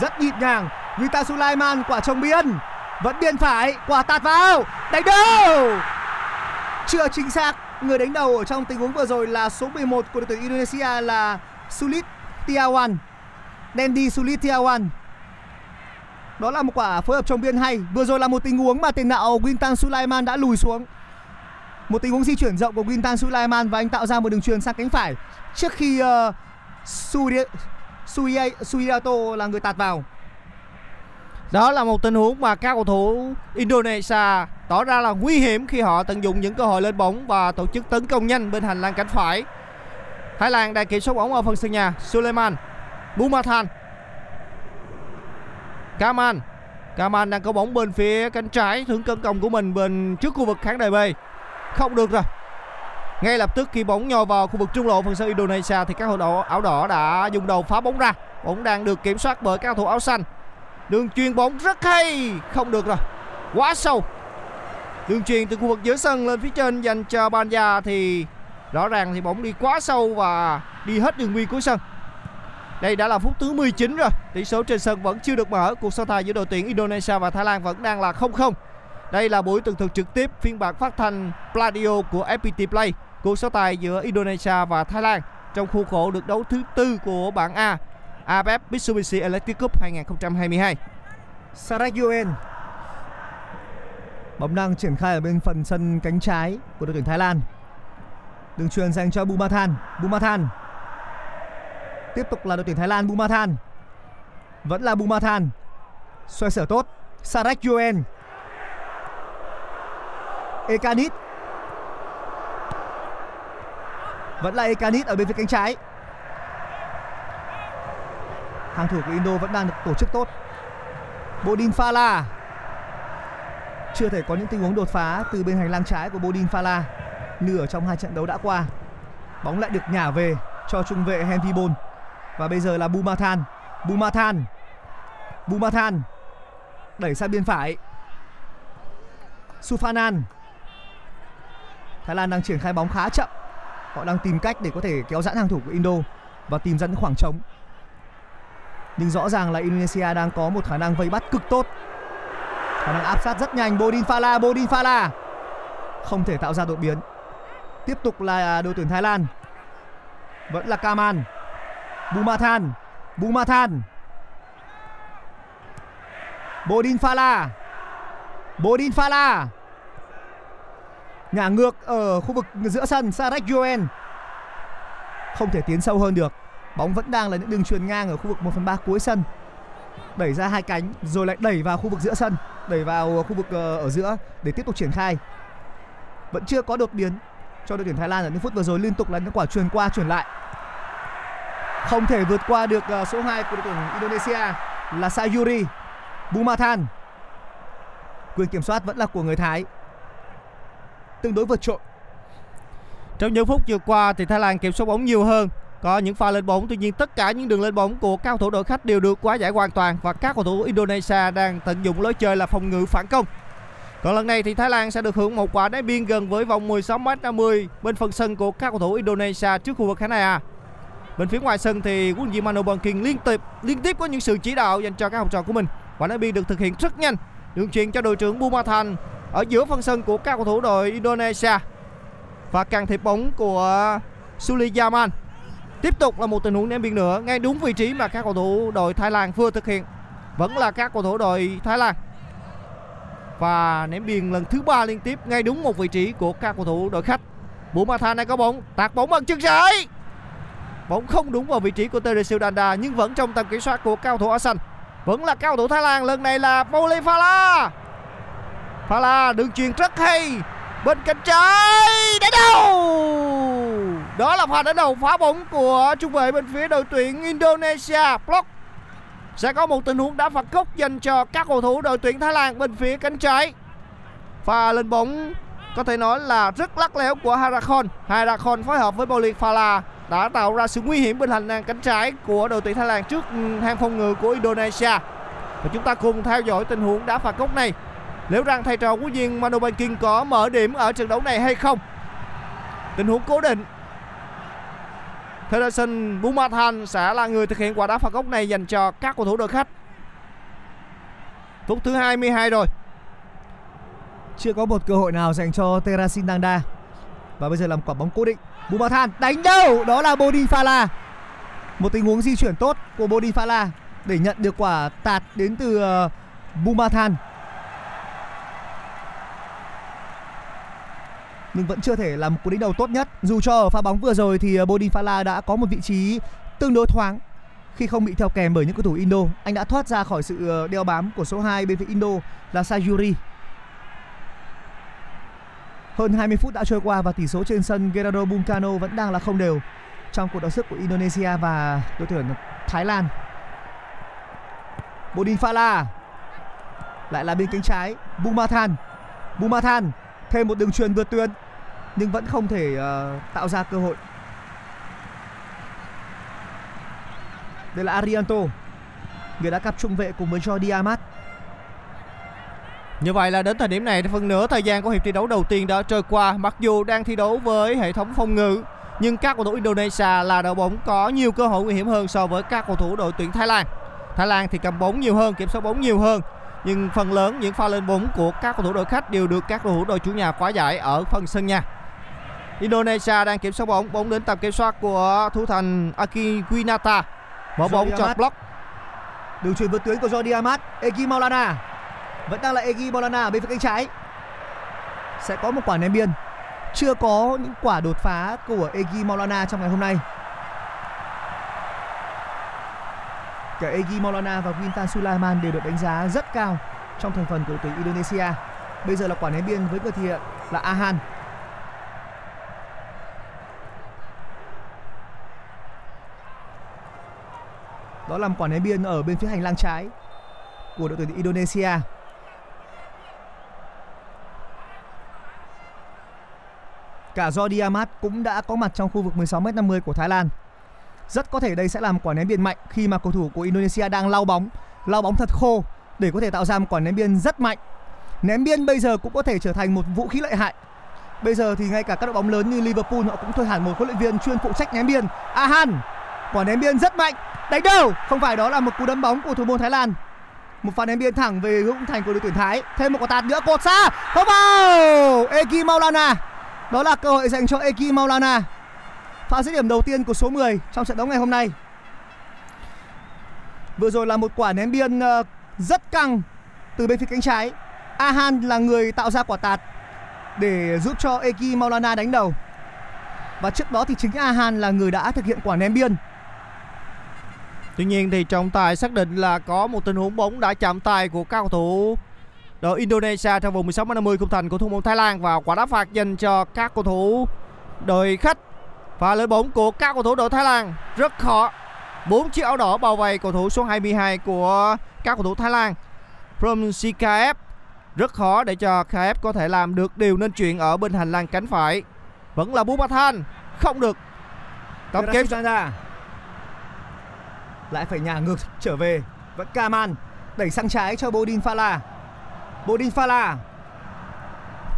[SPEAKER 2] rất nhịp nhàng Vita Sulaiman quả trồng biên vẫn biên phải, quả tạt vào, đánh đầu chưa chính xác, người đánh đầu ở trong tình huống vừa rồi là số 11 của đội tuyển Indonesia là Sulit Tiawan. Dendi Sulit Tiawan. Đó là một quả phối hợp trong biên hay. Vừa rồi là một tình huống mà tiền đạo Wintan Sulaiman đã lùi xuống. Một tình huống di chuyển rộng của Wintan Sulaiman và anh tạo ra một đường truyền sang cánh phải. Trước khi uh, Suri- Sui- Suiato là người tạt vào.
[SPEAKER 1] Đó là một tình huống mà các cầu thủ Indonesia tỏ ra là nguy hiểm khi họ tận dụng những cơ hội lên bóng và tổ chức tấn công nhanh bên hành lang cánh phải. Thái Lan đang kiểm soát bóng ở phần sân nhà. Suleiman, Bumathan, Kaman. Kaman đang có bóng bên phía cánh trái thưởng cân công của mình bên trước khu vực khán đài B. Không được rồi. Ngay lập tức khi bóng nhò vào khu vực trung lộ phần sân Indonesia thì các cầu thủ áo đỏ đã dùng đầu phá bóng ra. Bóng đang được kiểm soát bởi các cầu thủ áo xanh. Đường chuyền bóng rất hay, không được rồi. Quá sâu. Đường chuyền từ khu vực giữa sân lên phía trên dành cho Banja thì rõ ràng thì bóng đi quá sâu và đi hết đường biên cuối sân. Đây đã là phút thứ 19 rồi. Tỷ số trên sân vẫn chưa được mở. Cuộc so tài giữa đội tuyển Indonesia và Thái Lan vẫn đang là 0-0. Đây là buổi tường thuật trực tiếp phiên bản phát thanh Pladio của FPT Play. Cuộc so tài giữa Indonesia và Thái Lan trong khuôn khổ được đấu thứ tư của bảng A AFF Mitsubishi Electric Cup 2022.
[SPEAKER 2] Sarek bóng đang triển khai ở bên phần sân cánh trái của đội tuyển Thái Lan đường truyền dành cho Bumathan. Bumathan. Tiếp tục là đội tuyển Thái Lan, Bumathan. Vẫn là Bumathan. Xoay sở tốt. Sarek Yuen Ekanit. Vẫn là Ekanit ở bên phía cánh trái. Hàng thủ của Indo vẫn đang được tổ chức tốt. Bodin Fala. Chưa thể có những tình huống đột phá từ bên hành lang trái của Bodin Fala như ở trong hai trận đấu đã qua. Bóng lại được nhả về cho trung vệ Henry Bon và bây giờ là Bumathan Bumathan Bumathan đẩy sang biên phải. Sufanan Thái Lan đang triển khai bóng khá chậm. Họ đang tìm cách để có thể kéo giãn hàng thủ của Indo và tìm ra những khoảng trống. Nhưng rõ ràng là Indonesia đang có một khả năng vây bắt cực tốt. Khả năng áp sát rất nhanh. Bodin Fala Bodin Fala không thể tạo ra đột biến tiếp tục là à, đội tuyển Thái Lan. Vẫn là Kaman. Bumathan. Bumathan. Bodin Phala. Bodin Phala. ngả ngược ở khu vực giữa sân Sarek Yuen. không thể tiến sâu hơn được. Bóng vẫn đang là những đường truyền ngang ở khu vực 1 phần 3 cuối sân. Đẩy ra hai cánh, rồi lại đẩy vào khu vực giữa sân. Đẩy vào khu vực ờ, ở giữa để tiếp tục triển khai. Vẫn chưa có đột biến cho đội tuyển Thái Lan ở những phút vừa rồi liên tục là những quả truyền qua, truyền lại. Không thể vượt qua được ờ, số 2 của đội tuyển Indonesia là Sayuri Bumathan. Quyền kiểm soát vẫn là của người Thái. Tương đối vượt trội.
[SPEAKER 1] Trong những phút vừa qua thì Thái Lan kiểm soát bóng nhiều hơn. Có những pha lên bóng, tuy nhiên tất cả những đường lên bóng của các thủ đội khách đều được quá giải hoàn toàn và các cầu thủ Indonesia đang tận dụng lối chơi là phòng ngự phản công. Còn lần này thì Thái Lan sẽ được hưởng một quả đá biên gần với vòng 16m50 bên phần sân của các cầu thủ Indonesia trước khu vực khán đài A. Bên phía ngoài sân thì huấn luyện viên Manu Bonking liên tiếp liên tiếp có những sự chỉ đạo dành cho các học trò của mình. Quả đá biên được thực hiện rất nhanh. Đường truyền cho đội trưởng Bumathan ở giữa phần sân của các cầu thủ đội Indonesia. Và càng thiệp bóng của Suliyaman. Tiếp tục là một tình huống ném biên nữa ngay đúng vị trí mà các cầu thủ đội Thái Lan vừa thực hiện. Vẫn là các cầu thủ đội Thái Lan. Và ném biên lần thứ ba liên tiếp ngay đúng một vị trí của các cầu thủ đội khách. Bumathan đang có bóng, tạt bóng bằng chân trái. Bóng không đúng vào vị trí của Teresil Danda nhưng vẫn trong tầm kiểm soát của cao thủ áo xanh. Vẫn là cao thủ Thái Lan, lần này là Pauli Phala Phala đường truyền rất hay. Bên cánh trái đá đầu. Đó là pha đá đầu phá bóng của trung vệ bên phía đội tuyển Indonesia. Block. Sẽ có một tình huống đá phạt góc dành cho các cầu thủ đội tuyển Thái Lan bên phía cánh trái. Pha lên bóng, có thể nói là rất lắc léo của Harakon. Harakon phối hợp với Bolik Fala đã tạo ra sự nguy hiểm bên hành lang cánh trái của đội tuyển Thái Lan trước hàng phòng ngự của Indonesia. Và chúng ta cùng theo dõi tình huống đá phạt góc này. Liệu rằng thầy trò của viên Manu Banking có mở điểm ở trận đấu này hay không? Tình huống cố định. Henderson Bumathan sẽ là người thực hiện quả đá phạt góc này dành cho các cầu thủ đội khách. Phút thứ 22 rồi.
[SPEAKER 2] Chưa có một cơ hội nào dành cho Terasin Dangda. Và bây giờ làm quả bóng cố định. Bumathan đánh đâu? Đó là Bodin Fala. Một tình huống di chuyển tốt của Bodin Fala để nhận được quả tạt đến từ ờ, Bumathan. Nhưng vẫn chưa thể là một cú đánh đầu tốt nhất. Dù cho ở pha bóng vừa rồi thì ờ, Bodin Fala đã có một vị trí tương đối thoáng khi không bị theo kèm bởi những cầu thủ Indo. Anh đã thoát ra khỏi sự ờ, đeo bám của số 2 bên phía Indo là Sayuri. Hơn 20 phút đã trôi qua và tỷ số trên sân Gerardo Buncano vẫn đang là không đều trong cuộc đấu sức của Indonesia và đội tuyển Thái Lan. Bodin Fala lại là bên cánh trái Bumathan. Bumathan, thêm một đường truyền vượt tuyến nhưng vẫn không thể uh, tạo ra cơ hội. Đây là Arianto người đã cặp trung vệ cùng với Jordi Amat.
[SPEAKER 1] Như vậy là đến thời điểm này phần nửa thời gian của hiệp thi đấu đầu tiên đã trôi qua Mặc dù đang thi đấu với hệ thống phòng ngự Nhưng các cầu thủ Indonesia là đội bóng có nhiều cơ hội nguy hiểm hơn so với các cầu thủ đội tuyển Thái Lan Thái Lan thì cầm bóng nhiều hơn, kiểm soát bóng nhiều hơn Nhưng phần lớn những pha lên bóng của các cầu thủ đội khách đều được các cầu thủ đội chủ nhà khóa giải ở phần sân nhà Indonesia đang kiểm soát bóng, bóng đến tầm kiểm soát của thủ thành Aki Winata Mở bóng cho block
[SPEAKER 2] Đường truyền vượt tuyến của Jordi Amat, Egi Maulana. Vẫn đang là Egi Maulana ở bên phía cánh trái. Sẽ có một quả ném biên. Chưa có những quả đột phá của Egi Maulana trong ngày hôm nay. Cả Egi Maulana và Wintan Sulaiman đều được đánh giá rất cao trong thành phần của đội tuyển Indonesia. Bây giờ là quả ném biên với người thực hiện là Ahan. Đó là một quả ném biên ở bên phía hành lang trái của đội tuyển Indonesia. Cả Jordi Amat cũng đã có mặt trong khu vực 16m50 của Thái Lan. Rất có thể đây sẽ là một quả ném biên mạnh khi mà cầu thủ của Indonesia đang lau bóng, lau bóng thật khô để có thể tạo ra một quả ném biên rất mạnh. Ném biên bây giờ cũng có thể trở thành một vũ khí lợi hại. Bây giờ thì ngay cả các đội bóng lớn như Liverpool họ cũng thuê hẳn một huấn luyện viên chuyên phụ trách ném biên. Ahan, quả ném biên rất mạnh, đánh đầu, không phải đó là một cú đấm bóng của thủ môn Thái Lan. Một pha ném biên thẳng về hướng thành của đội tuyển Thái. Thêm một quả tạt nữa cột xa, có vào. Eki Maulana. Đó là cơ hội dành cho Eki Maulana. Pha dứt điểm đầu tiên của số 10 trong trận đấu ngày hôm nay. Vừa rồi là một quả ném biên ờ, rất căng từ bên phía cánh trái. Ahan là người tạo ra quả tạt để giúp cho Eki Maulana đánh đầu. Và trước đó thì chính Ahan là người đã thực hiện quả ném biên.
[SPEAKER 1] Tuy nhiên thì trọng tài xác định là có một tình huống bóng đã chạm tay của các cầu thủ đội Indonesia trong vùng 16m50 khung thành của thủ môn Thái Lan và quả đá phạt dành cho các cầu thủ đội khách. Pha lên bóng của các cầu thủ đội Thái Lan rất khó. Bốn chiếc áo đỏ bao vây cầu thủ số 22 của các cầu thủ Thái Lan. From Sikaev rất khó để cho KF có thể làm được điều nên chuyện ở bên hành lang cánh phải. Vẫn là Bumathan không được. Tập
[SPEAKER 2] ra lại phải nhả ngược trở về. Vẫn Kaman đẩy sang trái cho Bodin Fala. Bodin Fala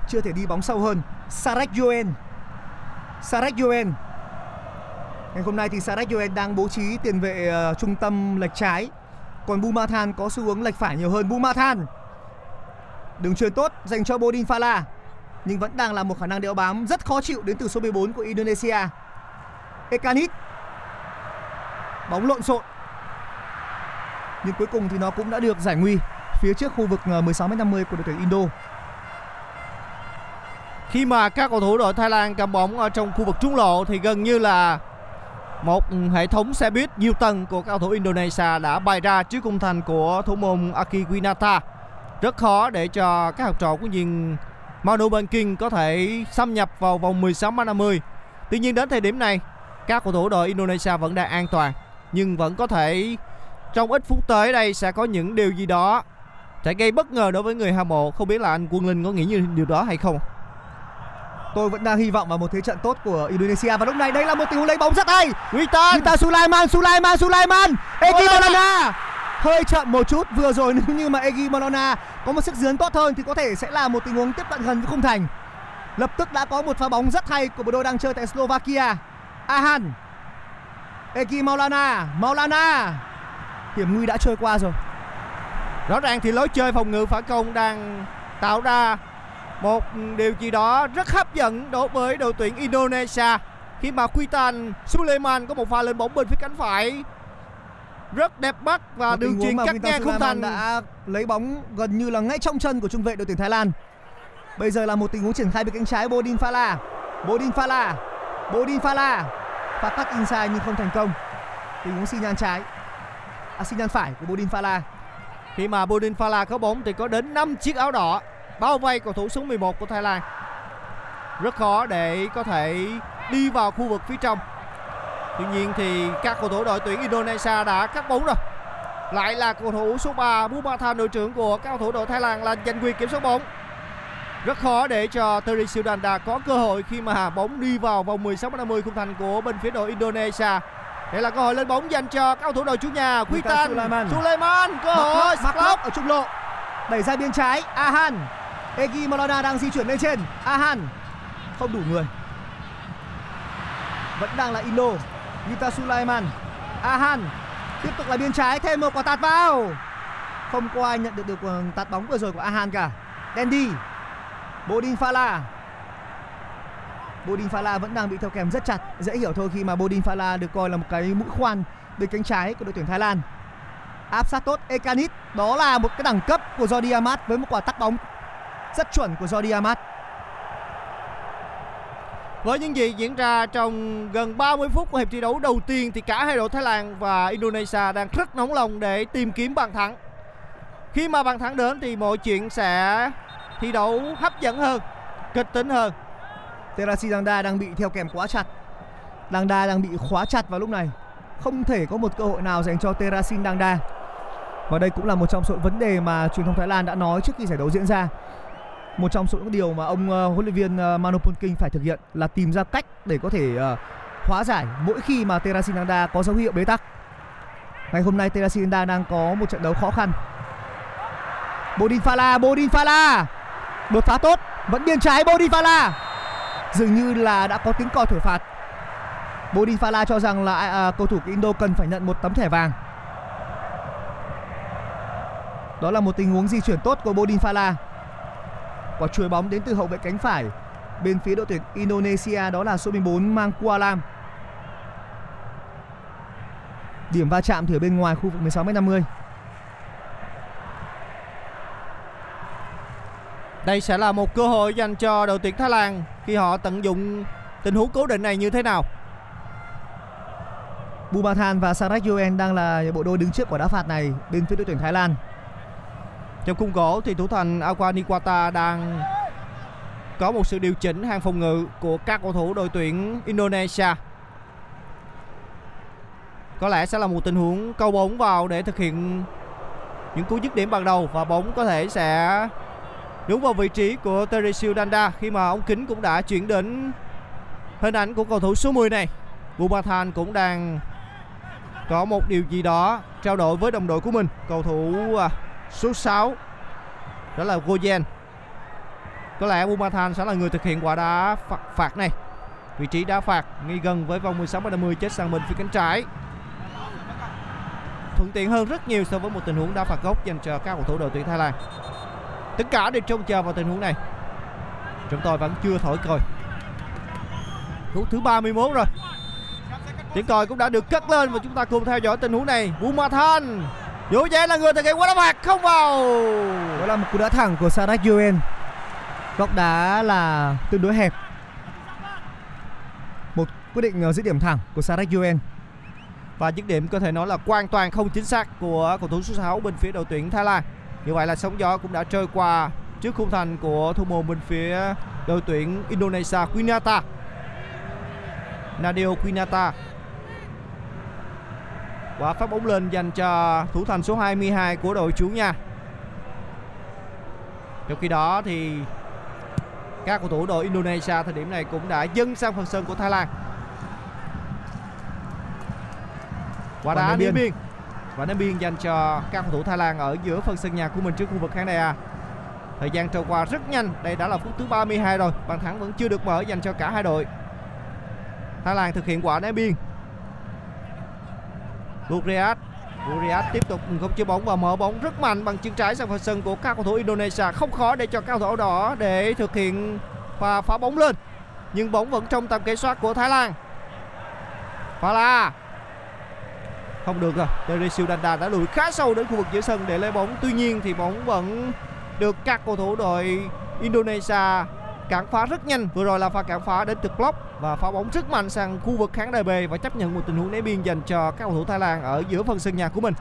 [SPEAKER 2] chưa thể đi bóng sâu hơn. Sarek Yuen Sarek Yuen ngày hôm nay thì Sarek Yuen đang bố trí tiền vệ uh, trung tâm lệch trái. Còn Bumathan có xu hướng lệch phải nhiều hơn. Bumathan đường truyền tốt dành cho Bodin Fala nhưng vẫn đang là một khả năng đeo bám rất khó chịu đến từ số 14 của Indonesia. Ekanit bóng lộn xộn nhưng cuối cùng thì nó cũng đã được giải nguy phía trước khu vực ờ, 16m50 của đội tuyển Indo.
[SPEAKER 1] Khi mà các cầu thủ đội Thái Lan cầm bóng ở trong khu vực trung lộ thì gần như là một hệ thống xe buýt nhiều tầng của các cầu thủ Indonesia đã bày ra trước khung thành của thủ môn Aki Winata. Rất khó để cho các học trò của viên Manu Banking có thể xâm nhập vào vòng 16m50. Tuy nhiên đến thời điểm này, các cầu thủ đội Indonesia vẫn đang an toàn nhưng vẫn có thể trong ít phút tới đây sẽ có những điều gì đó sẽ gây bất ngờ đối với người hâm mộ không biết là anh Quân Linh có nghĩ như điều đó hay không
[SPEAKER 2] Tôi vẫn đang hy vọng vào một thế trận tốt của Indonesia và lúc này đây là một tình huống lấy bóng rất hay.
[SPEAKER 1] Witan
[SPEAKER 2] Gita Sulaiman, Sulaiman, Sulaiman. Egi Maulana hơi chậm một chút vừa rồi nếu như mà Egi Maulana có một sức dướn tốt hơn thì có thể sẽ là một tình huống tiếp cận gần với khung thành. Lập tức đã có một pha bóng rất hay của bộ đôi đang chơi tại Slovakia. Ahan. Egi Maulana, Maulana. Hiểm nguy đã trôi qua rồi.
[SPEAKER 1] Rõ ràng thì lối chơi phòng ngự phản công đang tạo ra một điều gì đó rất hấp dẫn đối với đội tuyển Indonesia khi mà Witan Suleiman có một pha lên bóng bên phía cánh phải rất đẹp mắt và
[SPEAKER 2] Một
[SPEAKER 1] đường chuyền
[SPEAKER 2] mà
[SPEAKER 1] cắt ngang
[SPEAKER 2] Sulaiman
[SPEAKER 1] thành
[SPEAKER 2] đã lấy bóng gần như là ngay trong chân của trung vệ đội tuyển Thái Lan. Bây giờ là một tình huống triển khai bên cánh trái Bodin Fala. Bodin Fala. Bodin Fala. Pha cắt inside nhưng không thành công. Tình huống xi nhan trái. À phải của Bodin Fala.
[SPEAKER 1] khi mà Bodin Fala có bóng thì có đến 5 chiếc áo đỏ bao vây cầu thủ số 11 của Thái Lan. Rất khó để có thể đi vào khu vực phía trong. Tuy nhiên thì các cầu thủ đội tuyển Indonesia đã cắt bóng rồi. Lại là cầu thủ số 3 Bumathan đội trưởng của các cầu thủ đội Thái Lan là giành quyền kiểm soát bóng. Rất khó để cho Terry Sildanda có cơ hội khi mà bóng đi vào vòng 16 50 khung thành của bên phía đội Indonesia đây là cơ hội lên bóng dành cho các cầu thủ đội chủ nhà
[SPEAKER 2] Gita
[SPEAKER 1] Witan
[SPEAKER 2] Sulaiman.
[SPEAKER 1] Sulaiman cơ hội
[SPEAKER 2] Locke ở trung lộ. Đẩy ra biên trái. Ahan. Egi Maulana đang di chuyển lên trên. Ahan. Không đủ người. Vẫn đang là Indo. Gita Sulaiman. Ahan. Tiếp tục là biên trái thêm một quả tạt vào. Không có ai nhận được được quả tạt bóng vừa rồi của Ahan cả. Dandy. Bodin Fala. Bodin Fala vẫn đang bị theo kèm rất chặt. Dễ hiểu thôi khi mà Bodin Fala được coi là một cái mũi khoan bên cánh trái của đội tuyển Thái Lan áp sát tốt Ekanit đó là một cái đẳng cấp của Jordi Amat với một quả tắt bóng rất chuẩn của Jordi Amat
[SPEAKER 1] Với những gì diễn ra trong gần 30 phút của hiệp thi đấu đầu tiên thì cả hai đội Thái Lan và Indonesia đang rất nóng lòng để tìm kiếm bàn thắng. Khi mà bàn thắng đến thì mọi chuyện sẽ thi đấu hấp dẫn hơn, kịch tính hơn.
[SPEAKER 2] Terasi Dangda đang bị theo kèm quá chặt. Dangda đang bị khóa chặt vào lúc này. Không thể có một cơ hội nào dành cho Terasin Dangda và đây cũng là một trong số vấn đề mà truyền thông Thái Lan đã nói trước khi giải đấu diễn ra. Một trong số những điều mà ông uh, huấn luyện viên uh, Manu Polking phải thực hiện là tìm ra cách để có thể uh, hóa giải mỗi khi mà Terasin Dangda có dấu hiệu bế tắc. Ngày hôm nay Terasin Dangda đang có một trận đấu khó khăn. Bodin Fala Bodin Fala! Đột phá tốt vẫn biên trái Bodin Fala! Dường như là đã có tiếng còi thổi phạt. Bodin Fala cho rằng là à, cầu thủ Indo cần phải nhận một tấm thẻ vàng. Đó là một tình huống di chuyển tốt của Bodin Fala quả chuối bóng đến từ hậu vệ cánh phải. Bên phía đội tuyển Indonesia đó là số 14 Mang Kualam điểm va chạm thì ở bên ngoài khu vực 16m50
[SPEAKER 1] Đây sẽ là một cơ hội dành cho đội tuyển Thái Lan khi họ tận dụng tình huống cố định này như thế nào.
[SPEAKER 2] Bumathan và Sarek Yoen đang là bộ đôi đứng trước quả đá phạt này bên phía đội tuyển Thái Lan
[SPEAKER 1] Trong khung gỗ thì thủ thành Aqua Nikwata đang có một sự điều chỉnh hàng phòng ngự của các cầu thủ đội tuyển Indonesia. Có lẽ sẽ là một tình huống câu bóng vào để thực hiện những cú dứt điểm ban đầu và bóng có thể sẽ đúng vào vị trí của Teresio Danda khi mà ống kính cũng đã chuyển đến hình ảnh của cầu thủ số 10 này. Bumathan cũng đang có một điều gì đó trao đổi với đồng đội của mình, cầu thủ à, số 6 đó là Goyen. Có lẽ Bumathan sẽ là người thực hiện quả đá phạt, phạt này. Vị trí đá phạt ngay gần với vòng 16 50 chết sang bên phía cánh trái. Thuận tiện hơn rất nhiều so với một tình huống đá phạt góc dành cho các cầu thủ đội tuyển Thái Lan. Tất cả đều trông chờ vào tình huống này. Chúng tôi vẫn chưa thổi còi. Phút thứ 31 rồi. Tiếng còi cũng đã được cất lên và chúng ta cùng theo dõi tình huống này. Bumathan Vũ Dễ là người thực hiện quả đá phạt không vào.
[SPEAKER 2] đó là một cú đá thẳng của Sarek Yoen góc đá là tương đối hẹp một quyết định ờ, dứt điểm thẳng của Sarek Yoen
[SPEAKER 1] Và dứt điểm có thể nói là hoàn toàn không chính xác của cầu thủ số 6 bên phía đội tuyển Thái Lan. Như vậy là sóng gió cũng đã trôi qua trước khung thành của thủ môn bên phía đội tuyển Indonesia Quinata. Nadio Quinata. Quả phát bóng lên dành cho thủ thành số 22 của đội chủ nhà. Trong khi đó thì các cầu thủ đội Indonesia thời điểm này cũng đã dâng sang phần sân của Thái Lan quả đá
[SPEAKER 2] biên.
[SPEAKER 1] biên và ném biên dành cho các cầu thủ Thái Lan ở giữa phần sân nhà của mình trước khu vực khán đài A. Thời gian trôi qua rất nhanh, đây đã là phút thứ 32 rồi, bàn thắng vẫn chưa được mở dành cho cả hai đội. Thái Lan thực hiện quả ném biên. Luriat Luriat tiếp tục không chơi bóng và mở bóng rất mạnh bằng chân trái sang phần sân của các cầu thủ Indonesia. Không khó để cho các cầu thủ áo đỏ để thực hiện và phá bóng lên. Nhưng bóng vẫn trong tầm kiểm soát của Thái Lan. Phala không được à. rồi Terry Danda đã lùi khá sâu đến khu vực giữa sân để lấy bóng. Tuy nhiên thì bóng vẫn được các cầu thủ đội Indonesia cản phá rất nhanh. Vừa rồi là pha cản phá đến từ block và phá bóng rất mạnh sang khu vực khán đài B và chấp nhận một tình huống ném biên dành cho các cầu thủ Thái Lan ở giữa phần sân nhà của mình.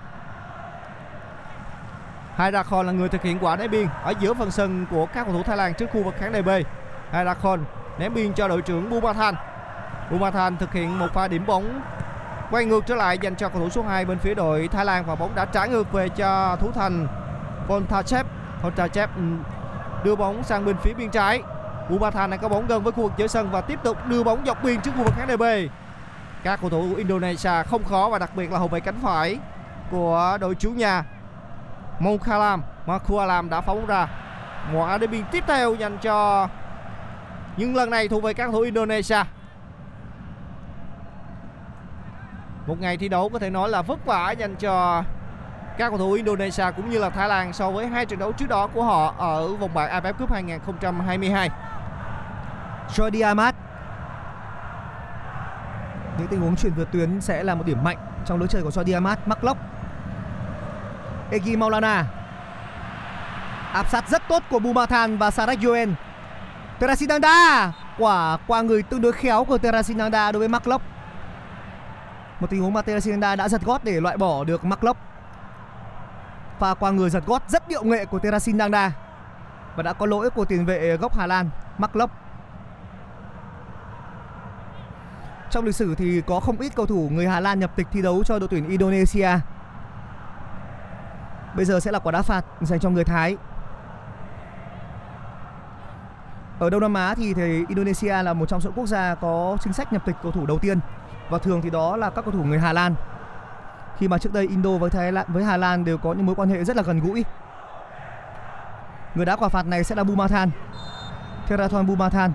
[SPEAKER 1] Haidakon là người thực hiện quả ném biên ở giữa phần sân của các cầu thủ Thái Lan trước khu vực khán đài B. Haidakon ném biên cho đội trưởng Bumathan Bumathan thực hiện một pha điểm bóng quay ngược trở lại dành cho cầu thủ số 2 bên phía đội Thái Lan và bóng đã trả ngược về cho thủ thành. Vontachev Vontachev ừ, đưa bóng sang bên phía biên trái. Bumathan đang có bóng gần với khu vực giữa sân và tiếp tục đưa bóng dọc biên trước khu vực khán đài B. Các cầu thủ của Indonesia không khó và đặc biệt là hậu vệ cánh phải của đội chủ nhà Mongkalam Makualam đã phóng ra. Một quả đá biên tiếp theo dành cho nhưng lần này thuộc về các cầu thủ Indonesia. Một ngày thi đấu có thể nói là vất vả dành cho các cầu thủ Indonesia cũng như là Thái Lan so với hai trận đấu trước đó của họ ở vòng bảng AFF Cup 2022
[SPEAKER 2] Jordi Amat những tình huống chuyển vượt tuyến sẽ là một điểm mạnh trong lối chơi của Jordi Amat mắc lốc Egi Maulana. Áp sát rất tốt của Bumathan và Sarak Yuen Terasinanda quả qua người tương đối khéo của Terasinanda đối với mắc lốc một tình huống mà Terasinanda đã giật gót để loại bỏ được mắc pha qua người giật gót rất điệu nghệ của Terasinanda và đã có lỗi của tiền vệ gốc Hà Lan mắc Trong lịch sử thì có không ít cầu thủ người Hà Lan nhập tịch thi đấu cho đội tuyển Indonesia. Bây giờ sẽ là quả đá phạt dành cho người Thái. Ở Đông Nam Á thì, thì Indonesia là một trong số quốc gia có chính sách nhập tịch cầu thủ đầu tiên và thường thì đó là các cầu thủ người Hà Lan. Khi mà trước đây Indo với Thái Lan với Hà Lan đều có những mối quan hệ rất là gần gũi. Người đá quả phạt này sẽ là Bumathan. Therathon Bumathan,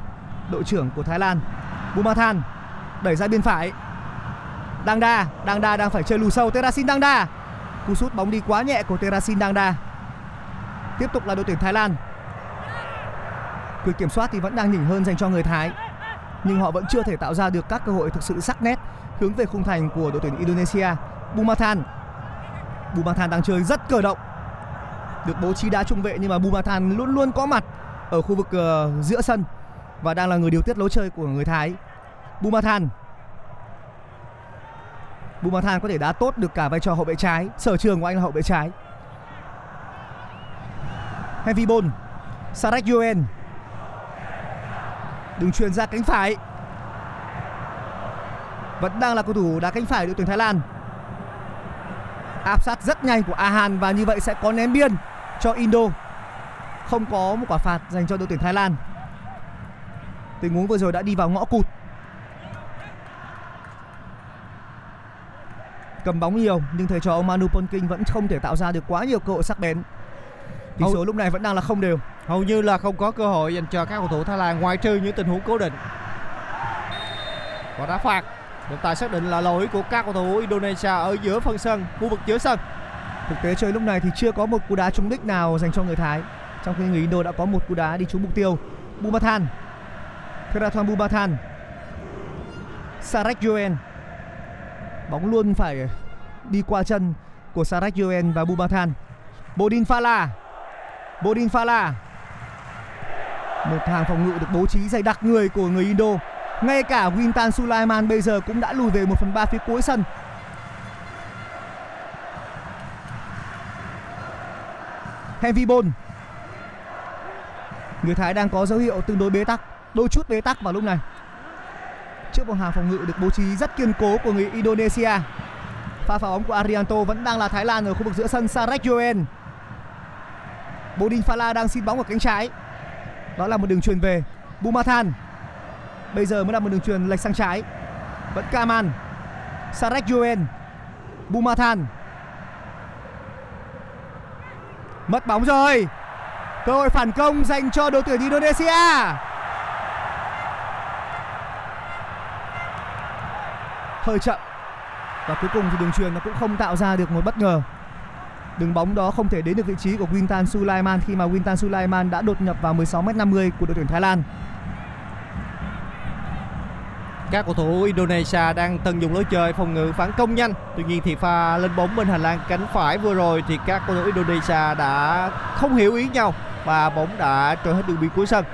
[SPEAKER 2] đội trưởng của Thái Lan. Bumathan đẩy ra bên phải Dangda Đa Đa đang phải chơi lùi sâu Terasin Dangda Đa cú sút bóng đi quá nhẹ của Terasin Dangda Đa tiếp tục là đội tuyển Thái Lan quyền kiểm soát thì vẫn đang nhỉnh hơn dành cho người Thái nhưng họ vẫn chưa thể tạo ra được các cơ hội thực sự sắc nét hướng về khung thành của đội tuyển Indonesia. Bumathan Bumathan đang chơi rất cờ động. Được bố trí đá trung vệ nhưng mà Bumathan luôn luôn có mặt ở khu vực uh, giữa sân và đang là người điều tiết lối chơi của người Thái. Bumathan Bumathan có thể đá tốt được cả vai trò hậu vệ trái Sở trường của anh là hậu vệ trái. Heavy Ball. Sarek Yuen. Đừng truyền ra cánh phải. Vẫn đang là cầu thủ đá cánh phải đội tuyển Thái Lan. Áp sát rất nhanh của Ahan Và như vậy sẽ có ném biên cho Indo. Không có một quả phạt dành cho đội tuyển Thái Lan. Tình huống vừa rồi đã đi vào ngõ cụt. Cầm bóng nhiều, nhưng thầy trò ông Manu Ponking vẫn không thể tạo ra được quá nhiều cơ hội sắc bén. Tỷ
[SPEAKER 1] Hầu-
[SPEAKER 2] số lúc này vẫn đang là không đều.
[SPEAKER 1] hầu như là không có cơ hội dành cho các cầu thủ Thái Lan ngoại trừ những tình huống cố định quả đá phạt trọng tài xác định là lỗi của các cầu thủ Indonesia ở giữa phần sân khu vực giữa sân
[SPEAKER 2] Thực tế chơi lúc này thì chưa có một cú đá trúng đích nào dành cho người Thái. Trong khi người Indo đã có một cú đá đi trúng mục tiêu. Bumathan. Therathon Bumathan. Sarek Yoen. Bóng luôn phải đi qua chân của Sarek Yoen và Bumathan. Bodin Phala. Bodin Phala. Một hàng phòng ngự được bố trí dày đặc người của người Indo. Ngay cả Wintan Sulaiman bây giờ cũng đã lùi về 1 phần 3 phía cuối sân. Heavy Ball Người Thái đang có dấu hiệu tương đối bế tắc, Đôi chút bế tắc vào lúc này Trước một hàng phòng ngự được bố trí rất kiên cố của người Indonesia, Pha phá bóng của Arianto vẫn đang là Thái Lan ở khu vực giữa sân Sarek Yoen Bodin Phala đang xin bóng ở cánh trái. Đó là một đường truyền về. Bumathan. Bây giờ mới là một đường truyền lệch sang trái. Vẫn Kaman. Sarek Yuen Bumathan. Mất bóng rồi. Cơ hội phản công dành cho đội tuyển Indonesia. Hơi chậm. Và cuối cùng thì đường truyền nó cũng không tạo ra được một bất ngờ đường bóng đó không thể đến được vị trí của Wintan Sulaiman khi mà Wintan Sulaiman đã đột nhập vào 16m50 của đội tuyển Thái Lan
[SPEAKER 1] Các cầu thủ Indonesia đang tận dụng lối chơi phòng ngự phản công nhanh. Tuy nhiên thì pha lên bóng bên hành lang cánh phải vừa rồi thì các cầu thủ Indonesia đã không hiểu ý nhau và bóng đã trôi hết đường biên cuối sân.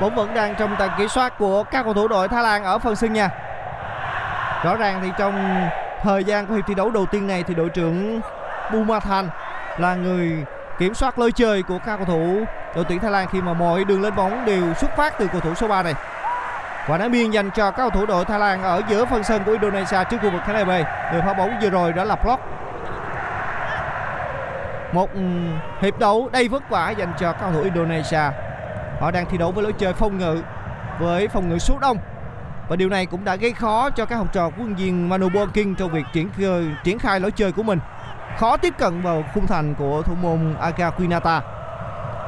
[SPEAKER 1] Bóng vẫn đang trong tầm kiểm soát của các cầu thủ đội Thái Lan ở phần sân nhà. Rõ ràng thì trong thời gian của hiệp thi đấu đầu tiên này thì đội trưởng Bumathan là người kiểm soát lối chơi của các cầu thủ đội tuyển Thái Lan khi mà mọi đường lên bóng đều xuất phát từ cầu thủ số 3 này. Quả đá biên dành cho các cầu thủ đội Thái Lan ở giữa phần sân của Indonesia trước khu vực khán đài B. Người phá bóng vừa rồi đã là block. Một ừ, hiệp đấu đầy vất vả dành cho các cầu thủ Indonesia. Họ đang thi đấu với lối chơi phòng ngự, với phòng ngự số đông và điều này cũng đã gây khó cho các học trò của huấn viên Manu Bonking trong việc triển triển khai lối chơi của mình khó tiếp cận vào khung thành của thủ môn Aga Quinata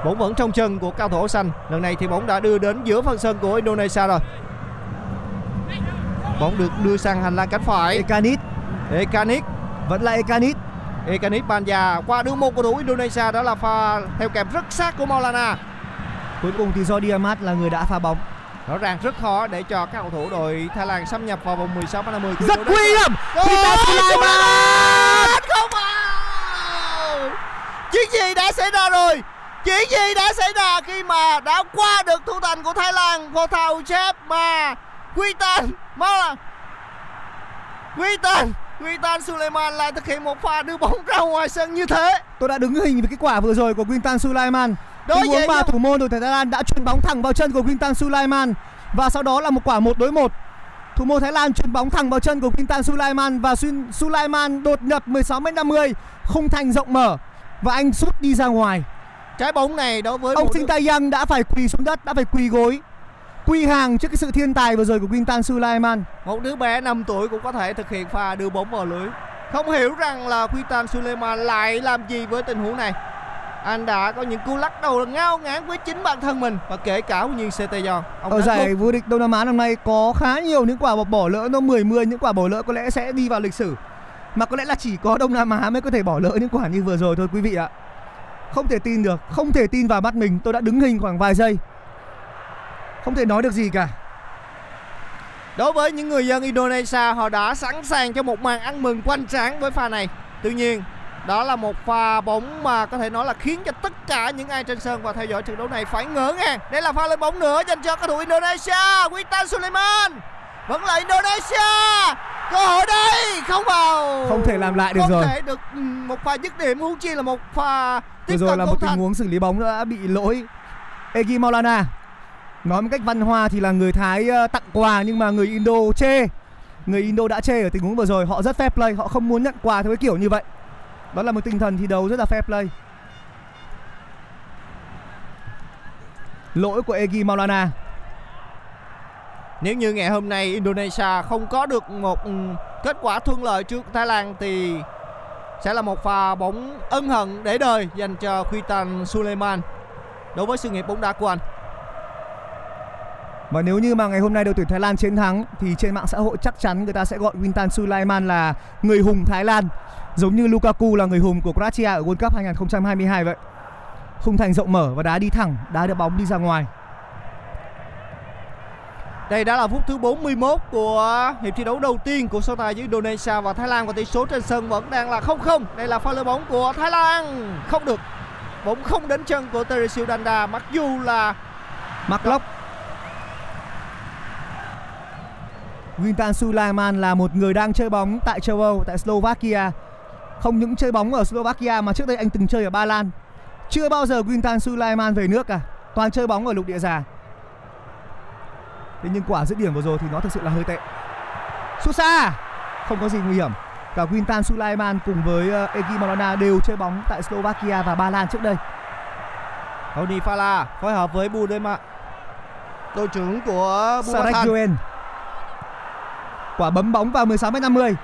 [SPEAKER 1] bóng vẫn trong chân của cao thủ xanh. Lần này thì bóng đã đưa đến giữa phần sân của Indonesia rồi. Bóng được đưa sang hành lang cánh phải.
[SPEAKER 2] Ekanit.
[SPEAKER 1] Ekanik
[SPEAKER 2] vẫn là Ekanit.
[SPEAKER 1] Ekanik Banja qua đường một cầu thủ Indonesia đó là pha theo kèm rất sát của Maulana.
[SPEAKER 2] Cuối cùng thì do Diamat là người đã phá bóng.
[SPEAKER 1] Rõ ràng rất khó để cho các cầu thủ đội Thái Lan xâm nhập vào vòng 16 50
[SPEAKER 2] rất nguy hiểm! Peter Sulaiman
[SPEAKER 1] không vào chuyện gì đã xảy ra rồi. Chuyện gì đã xảy ra khi mà đã qua được thủ thành của Thái Lan. Của thầu chép mà Quy Tan mau là Quy Tan Quy Tan Suleiman lại thực hiện một pha đưa bóng ra ngoài sân như thế.
[SPEAKER 2] Tôi đã đứng hình với cái quả vừa rồi của Quintan Sulaiman
[SPEAKER 1] Đối
[SPEAKER 2] tình huống mà thủ môn đội tuyển Thái Lan đã chuyền bóng thẳng vào chân của Quintan Sulaiman và sau đó là một quả một đối một. Thủ môn Thái Lan chuyền bóng thẳng vào chân của Quintan Sulaiman và Sulaiman đột nhập 16m50 khung thành rộng mở và anh sút đi ra ngoài.
[SPEAKER 1] Trái bóng này đối với
[SPEAKER 2] ông Sinh Tay Yang đã phải quỳ xuống đất đã phải quỳ gối quy hàng trước cái sự thiên tài vừa rồi của Quintan Sulaiman
[SPEAKER 1] một đứa bé 5 tuổi cũng có thể thực hiện pha đưa bóng vào lưới. Không hiểu rằng là Quitan Suleiman lại làm gì với tình huống này. Anh đã có những cú lắc đầu ngao ngán với chính bản thân mình và kể cả huấn Yon ông
[SPEAKER 2] ở giải vô địch Đông Nam Á năm nay có khá nhiều những quả bỏ lỡ nó 10 10 những quả bỏ lỡ có lẽ sẽ đi vào lịch sử mà có lẽ là chỉ có Đông Nam Á mới có thể bỏ lỡ những quả như vừa rồi thôi, quý vị ạ. Không thể tin được, không thể tin vào mắt mình, tôi đã đứng hình khoảng vài giây. Không thể nói được gì cả.
[SPEAKER 1] Đối với những người dân Indonesia, họ đã sẵn sàng cho một màn ăn mừng quanh tráng với pha này. Tuy nhiên, đó là một pha bóng mà có thể nói là khiến cho tất cả những ai trên sân và theo dõi trận đấu này phải ngỡ ngàng. Đây là pha lên bóng nữa dành cho cầu thủ Indonesia, Witan Suleiman. Vẫn là Indonesia cơ hội đây không vào.
[SPEAKER 2] Không thể làm lại được
[SPEAKER 1] không
[SPEAKER 2] rồi.
[SPEAKER 1] thể được một pha dứt điểm huống chi là một pha tiếp
[SPEAKER 2] rồi là một tình huống xử lý bóng đã bị lỗi. Egi Maulana. Nói một cách văn hoa thì là người Thái ờ, tặng quà nhưng mà người Indo chê. Người Indo đã chê ở tình huống vừa rồi họ rất fair play họ không muốn nhận quà theo cái kiểu như vậy. Đó là một tinh thần thi đấu rất là fair play. Lỗi của Egi Maulana
[SPEAKER 1] nếu như ngày hôm nay Indonesia không có được một ừ, kết quả thuận lợi trước Thái Lan thì sẽ là một pha bóng ân hận để đời dành cho Khuitan Suleiman đối với sự nghiệp bóng đá của anh.
[SPEAKER 2] Và nếu như mà ngày hôm nay đội tuyển Thái Lan chiến thắng thì trên mạng xã hội chắc chắn người ta sẽ gọi Wintan Sulaiman là người hùng Thái Lan giống như Lukaku là người hùng của Croatia ở World Cup 2022 vậy. Khung thành rộng mở và đá đi thẳng, đá được bóng đi ra ngoài.
[SPEAKER 1] Đây đã là phút thứ 41 của hiệp thi đấu đầu tiên của so tài giữa Indonesia và Thái Lan và tỷ số trên sân vẫn đang là 0-0. Đây là pha lên bóng của Thái Lan. Không được. Bóng không đến chân của Teresil Danda mặc dù là
[SPEAKER 2] mặc lóc. Wintan Sulaiman là một người đang chơi bóng tại châu Âu, tại Slovakia. Không những chơi bóng ở Slovakia mà trước đây anh từng chơi ở Ba Lan. Chưa bao giờ Wintan Sulaiman về nước cả, toàn chơi bóng ở lục địa già. Thế nhưng quả dứt điểm vừa rồi thì nó thực sự là hơi tệ. Sút xa, không có gì nguy hiểm. Cả Wintan Sulaiman cùng với uh, Egi Maulana đều chơi bóng tại Slovakia và Ba Lan trước đây.
[SPEAKER 1] Tony Fala phối hợp với Budema đội trưởng của
[SPEAKER 2] Sarek
[SPEAKER 1] Bumathan.
[SPEAKER 2] Quả bấm bóng vào 16m50.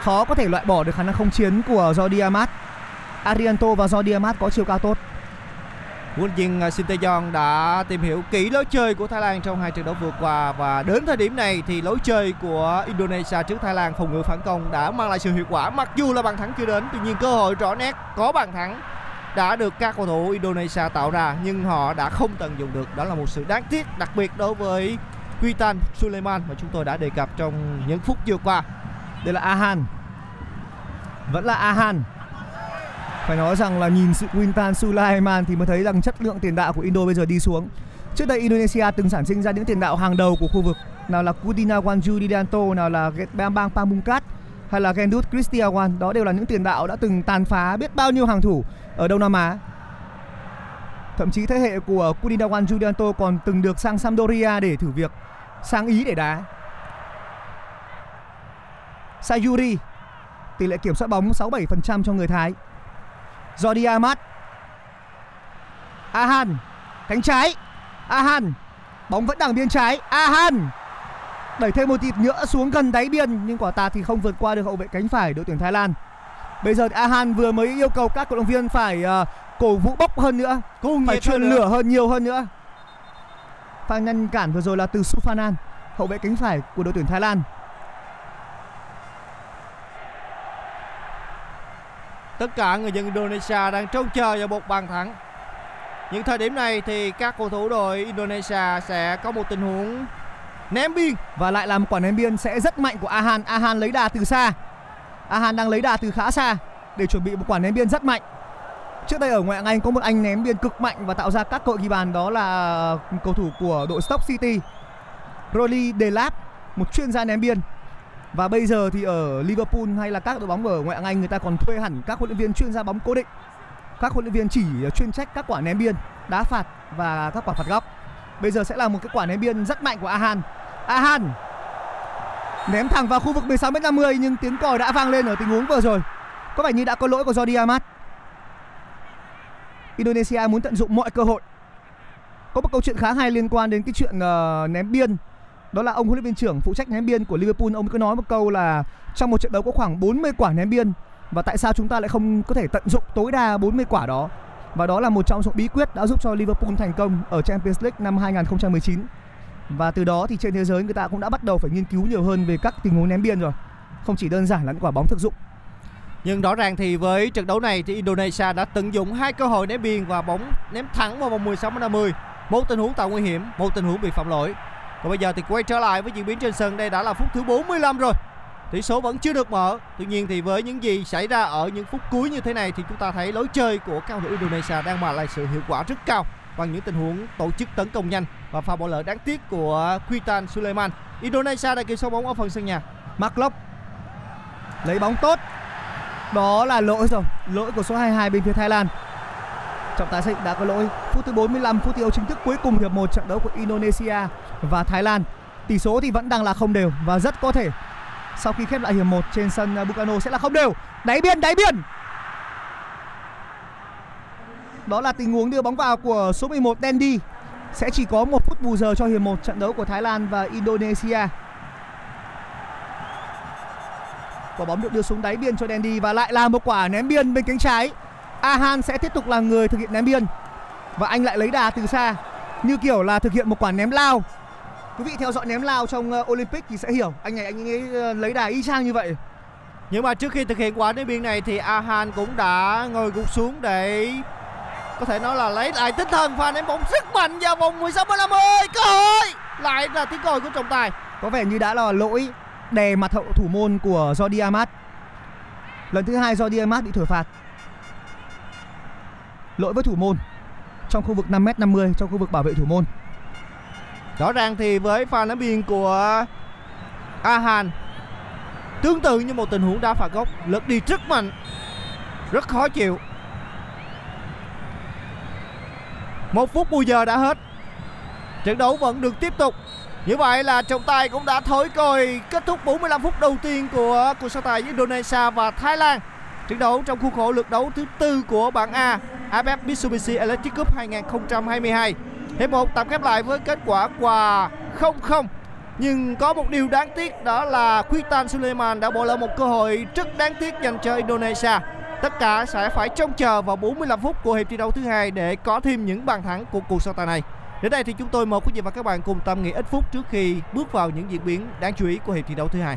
[SPEAKER 2] Khó có thể loại bỏ được khả năng không chiến của Jordi Amat. Arianto và Jordi Amat có chiều cao tốt.
[SPEAKER 1] Huấn luyện viên à, Shin Tae-yong đã tìm hiểu kỹ lối chơi của Thái Lan trong hai trận đấu vừa qua và đến thời điểm này thì lối chơi của Indonesia trước Thái Lan phòng ngự phản công đã mang lại sự hiệu quả mặc dù là bàn thắng chưa đến, tuy nhiên cơ hội rõ nét có bàn thắng đã được các cầu thủ Indonesia tạo ra, nhưng họ đã không tận dụng được đó là một sự đáng tiếc, đặc biệt đối với Quitan Suleiman mà chúng tôi đã đề cập trong những phút vừa qua
[SPEAKER 2] Đây là Ahan. Vẫn là Ahan. Phải nói rằng là nhìn sự Quintan Sulaiman thì mới thấy rằng chất lượng tiền đạo của Indo bây giờ đi xuống. Trước đây Indonesia từng sản sinh ra những tiền đạo hàng đầu của khu vực, nào là Kudina Wanju Didanto, nào là Bambang Pamungkas hay là Gendut Kristiawan, đó đều là những tiền đạo đã từng tàn phá biết bao nhiêu hàng thủ ở Đông Nam Á. Thậm chí thế hệ của Kudina Wanju Didanto còn từng được sang Sampdoria để thử việc, sang Ý để đá. Sayuri tỷ lệ kiểm soát bóng 67% cho người Thái. Jordi Amat. Ahan, cánh trái. Ahan, bóng vẫn đằng biên trái. Ahan đẩy thêm một tịt nữa xuống gần đáy biên nhưng quả tạt thì không vượt qua được hậu vệ cánh phải đội tuyển Thái Lan. Bây giờ Ahan vừa mới yêu cầu các cổ động viên phải uh, cổ vũ bốc hơn nữa,
[SPEAKER 1] cùng
[SPEAKER 2] phải truyền lửa hơn nhiều hơn nữa. Pha ngăn cản vừa rồi là từ Sufanan, hậu vệ cánh phải của đội tuyển Thái Lan.
[SPEAKER 1] Tất cả người dân Indonesia đang trông chờ vào một bàn thắng. Những thời điểm này thì các cầu thủ đội Indonesia sẽ có một tình huống ném biên
[SPEAKER 2] và lại là một quả ném biên sẽ rất mạnh của Ahan. Ahan lấy đà từ xa. Ahan đang lấy đà từ khá xa để chuẩn bị một quả ném biên rất mạnh. Trước đây ở ngoại hạng Anh có một anh ném biên cực mạnh và tạo ra các cội ghi bàn đó là cầu thủ của đội Stoke City, Rolly Delap, một chuyên gia ném biên. Và bây giờ thì ở Liverpool hay là các đội bóng ở ngoại hạng Anh người ta còn thuê hẳn các huấn luyện viên chuyên gia bóng cố định. Các huấn luyện viên chỉ ờ, chuyên trách các quả ném biên, đá phạt và các quả phạt góc. Bây giờ sẽ là một cái quả ném biên rất mạnh của Ahan. Ahan ném thẳng vào khu vực 16m50 nhưng tiếng còi đã vang lên ở tình huống vừa rồi. Có vẻ như đã có lỗi của Jordi Amat. Indonesia muốn tận dụng mọi cơ hội. Có một câu chuyện khá hay liên quan đến cái chuyện uh, ném biên. Đó là ông huấn luyện viên trưởng phụ trách ném biên của Liverpool ông cứ nói một câu là trong một trận đấu có khoảng 40 quả ném biên và tại sao chúng ta lại không có thể tận dụng tối đa 40 quả đó. Và đó là một trong số bí quyết đã giúp cho Liverpool thành công ở Champions League năm 2019. Và từ đó thì trên thế giới người ta cũng đã bắt đầu phải nghiên cứu nhiều hơn về các tình huống ném biên rồi. Không chỉ đơn giản là những quả bóng thực dụng.
[SPEAKER 1] Nhưng rõ ràng thì với trận đấu này thì Indonesia đã tận dụng hai cơ hội ném biên và bóng ném thẳng vào vòng 16 50. Một tình huống tạo nguy hiểm, một tình huống bị phạm lỗi. Và bây giờ thì quay trở lại với diễn biến trên sân đây đã là phút thứ 45 rồi. Tỷ số vẫn chưa được mở. Tuy nhiên thì với những gì xảy ra ở những phút cuối như thế này thì chúng ta thấy lối chơi của cao thủ Indonesia đang mang lại sự hiệu quả rất cao bằng những tình huống tổ chức tấn công nhanh và pha bỏ lỡ đáng tiếc của Quitan Suleiman. Indonesia đã kiểm soát bóng ở phần sân nhà.
[SPEAKER 2] Mark lấy bóng tốt. Đó là lỗi rồi, lỗi của số 22 bên phía Thái Lan. Trọng tài xác định đã có lỗi. Phút thứ 45 phút thi đấu chính thức cuối cùng hiệp một trận đấu của Indonesia và Thái Lan. Tỷ số thì vẫn đang là không đều và rất có thể sau khi khép lại hiệp 1 trên sân à, Bukano sẽ là không đều. Đáy biên, đáy biên. Đó là tình huống đưa bóng vào của số 11 Dendi. Sẽ chỉ có một phút bù giờ cho hiệp 1 trận đấu của Thái Lan và Indonesia. Quả bóng được đưa xuống đáy biên cho Dendi và lại là một quả ném biên bên cánh trái. Ahan sẽ tiếp tục là người thực hiện ném biên và anh lại lấy đà từ xa như kiểu là thực hiện một quả ném lao. Quý vị theo dõi ném lao trong uh, Olympic thì sẽ hiểu anh này anh ấy uh, lấy đà y chang như vậy.
[SPEAKER 1] Nhưng mà trước khi thực hiện quả ném biên này thì Ahan cũng đã ngồi gục xuống để có thể nói là lấy lại tinh thần và ném bóng rất mạnh vào vòng 16 50 cơ hội lại là tiếng còi của trọng tài
[SPEAKER 2] Có vẻ như đã là lỗi đè mặt hậu thủ môn của Jordi Amat. Lần thứ hai Jordi Amat bị thổi phạt. Lỗi với thủ môn trong khu vực 5m50 trong khu vực bảo vệ thủ môn
[SPEAKER 1] rõ ràng thì với pha ném biên của Ahan, tương tự như một tình huống đá phạt góc, lực đi rất mạnh, rất khó chịu. Một phút bù giờ đã hết. Trận đấu vẫn được tiếp tục. Như vậy là trọng tài cũng đã thổi còi kết thúc 45 phút đầu tiên của cuộc so tài giữa Indonesia và Thái Lan. Trận đấu trong khuôn khổ lượt đấu thứ tư của bảng A AFF Mitsubishi Electric Cup 2022 Hiệp một tạm khép lại với kết quả hòa 0-0 nhưng có một điều đáng tiếc đó là Kwitan Suleiman đã bỏ lỡ một cơ hội rất đáng tiếc dành cho Indonesia. Tất cả sẽ phải trông chờ vào 45 phút của hiệp thi đấu thứ hai để có thêm những bàn thắng của cuộc so tài này. Đến đây thì chúng tôi mời quý vị và các bạn cùng tâm nghĩ ít phút trước khi bước vào những diễn biến đáng chú ý của hiệp thi đấu thứ hai.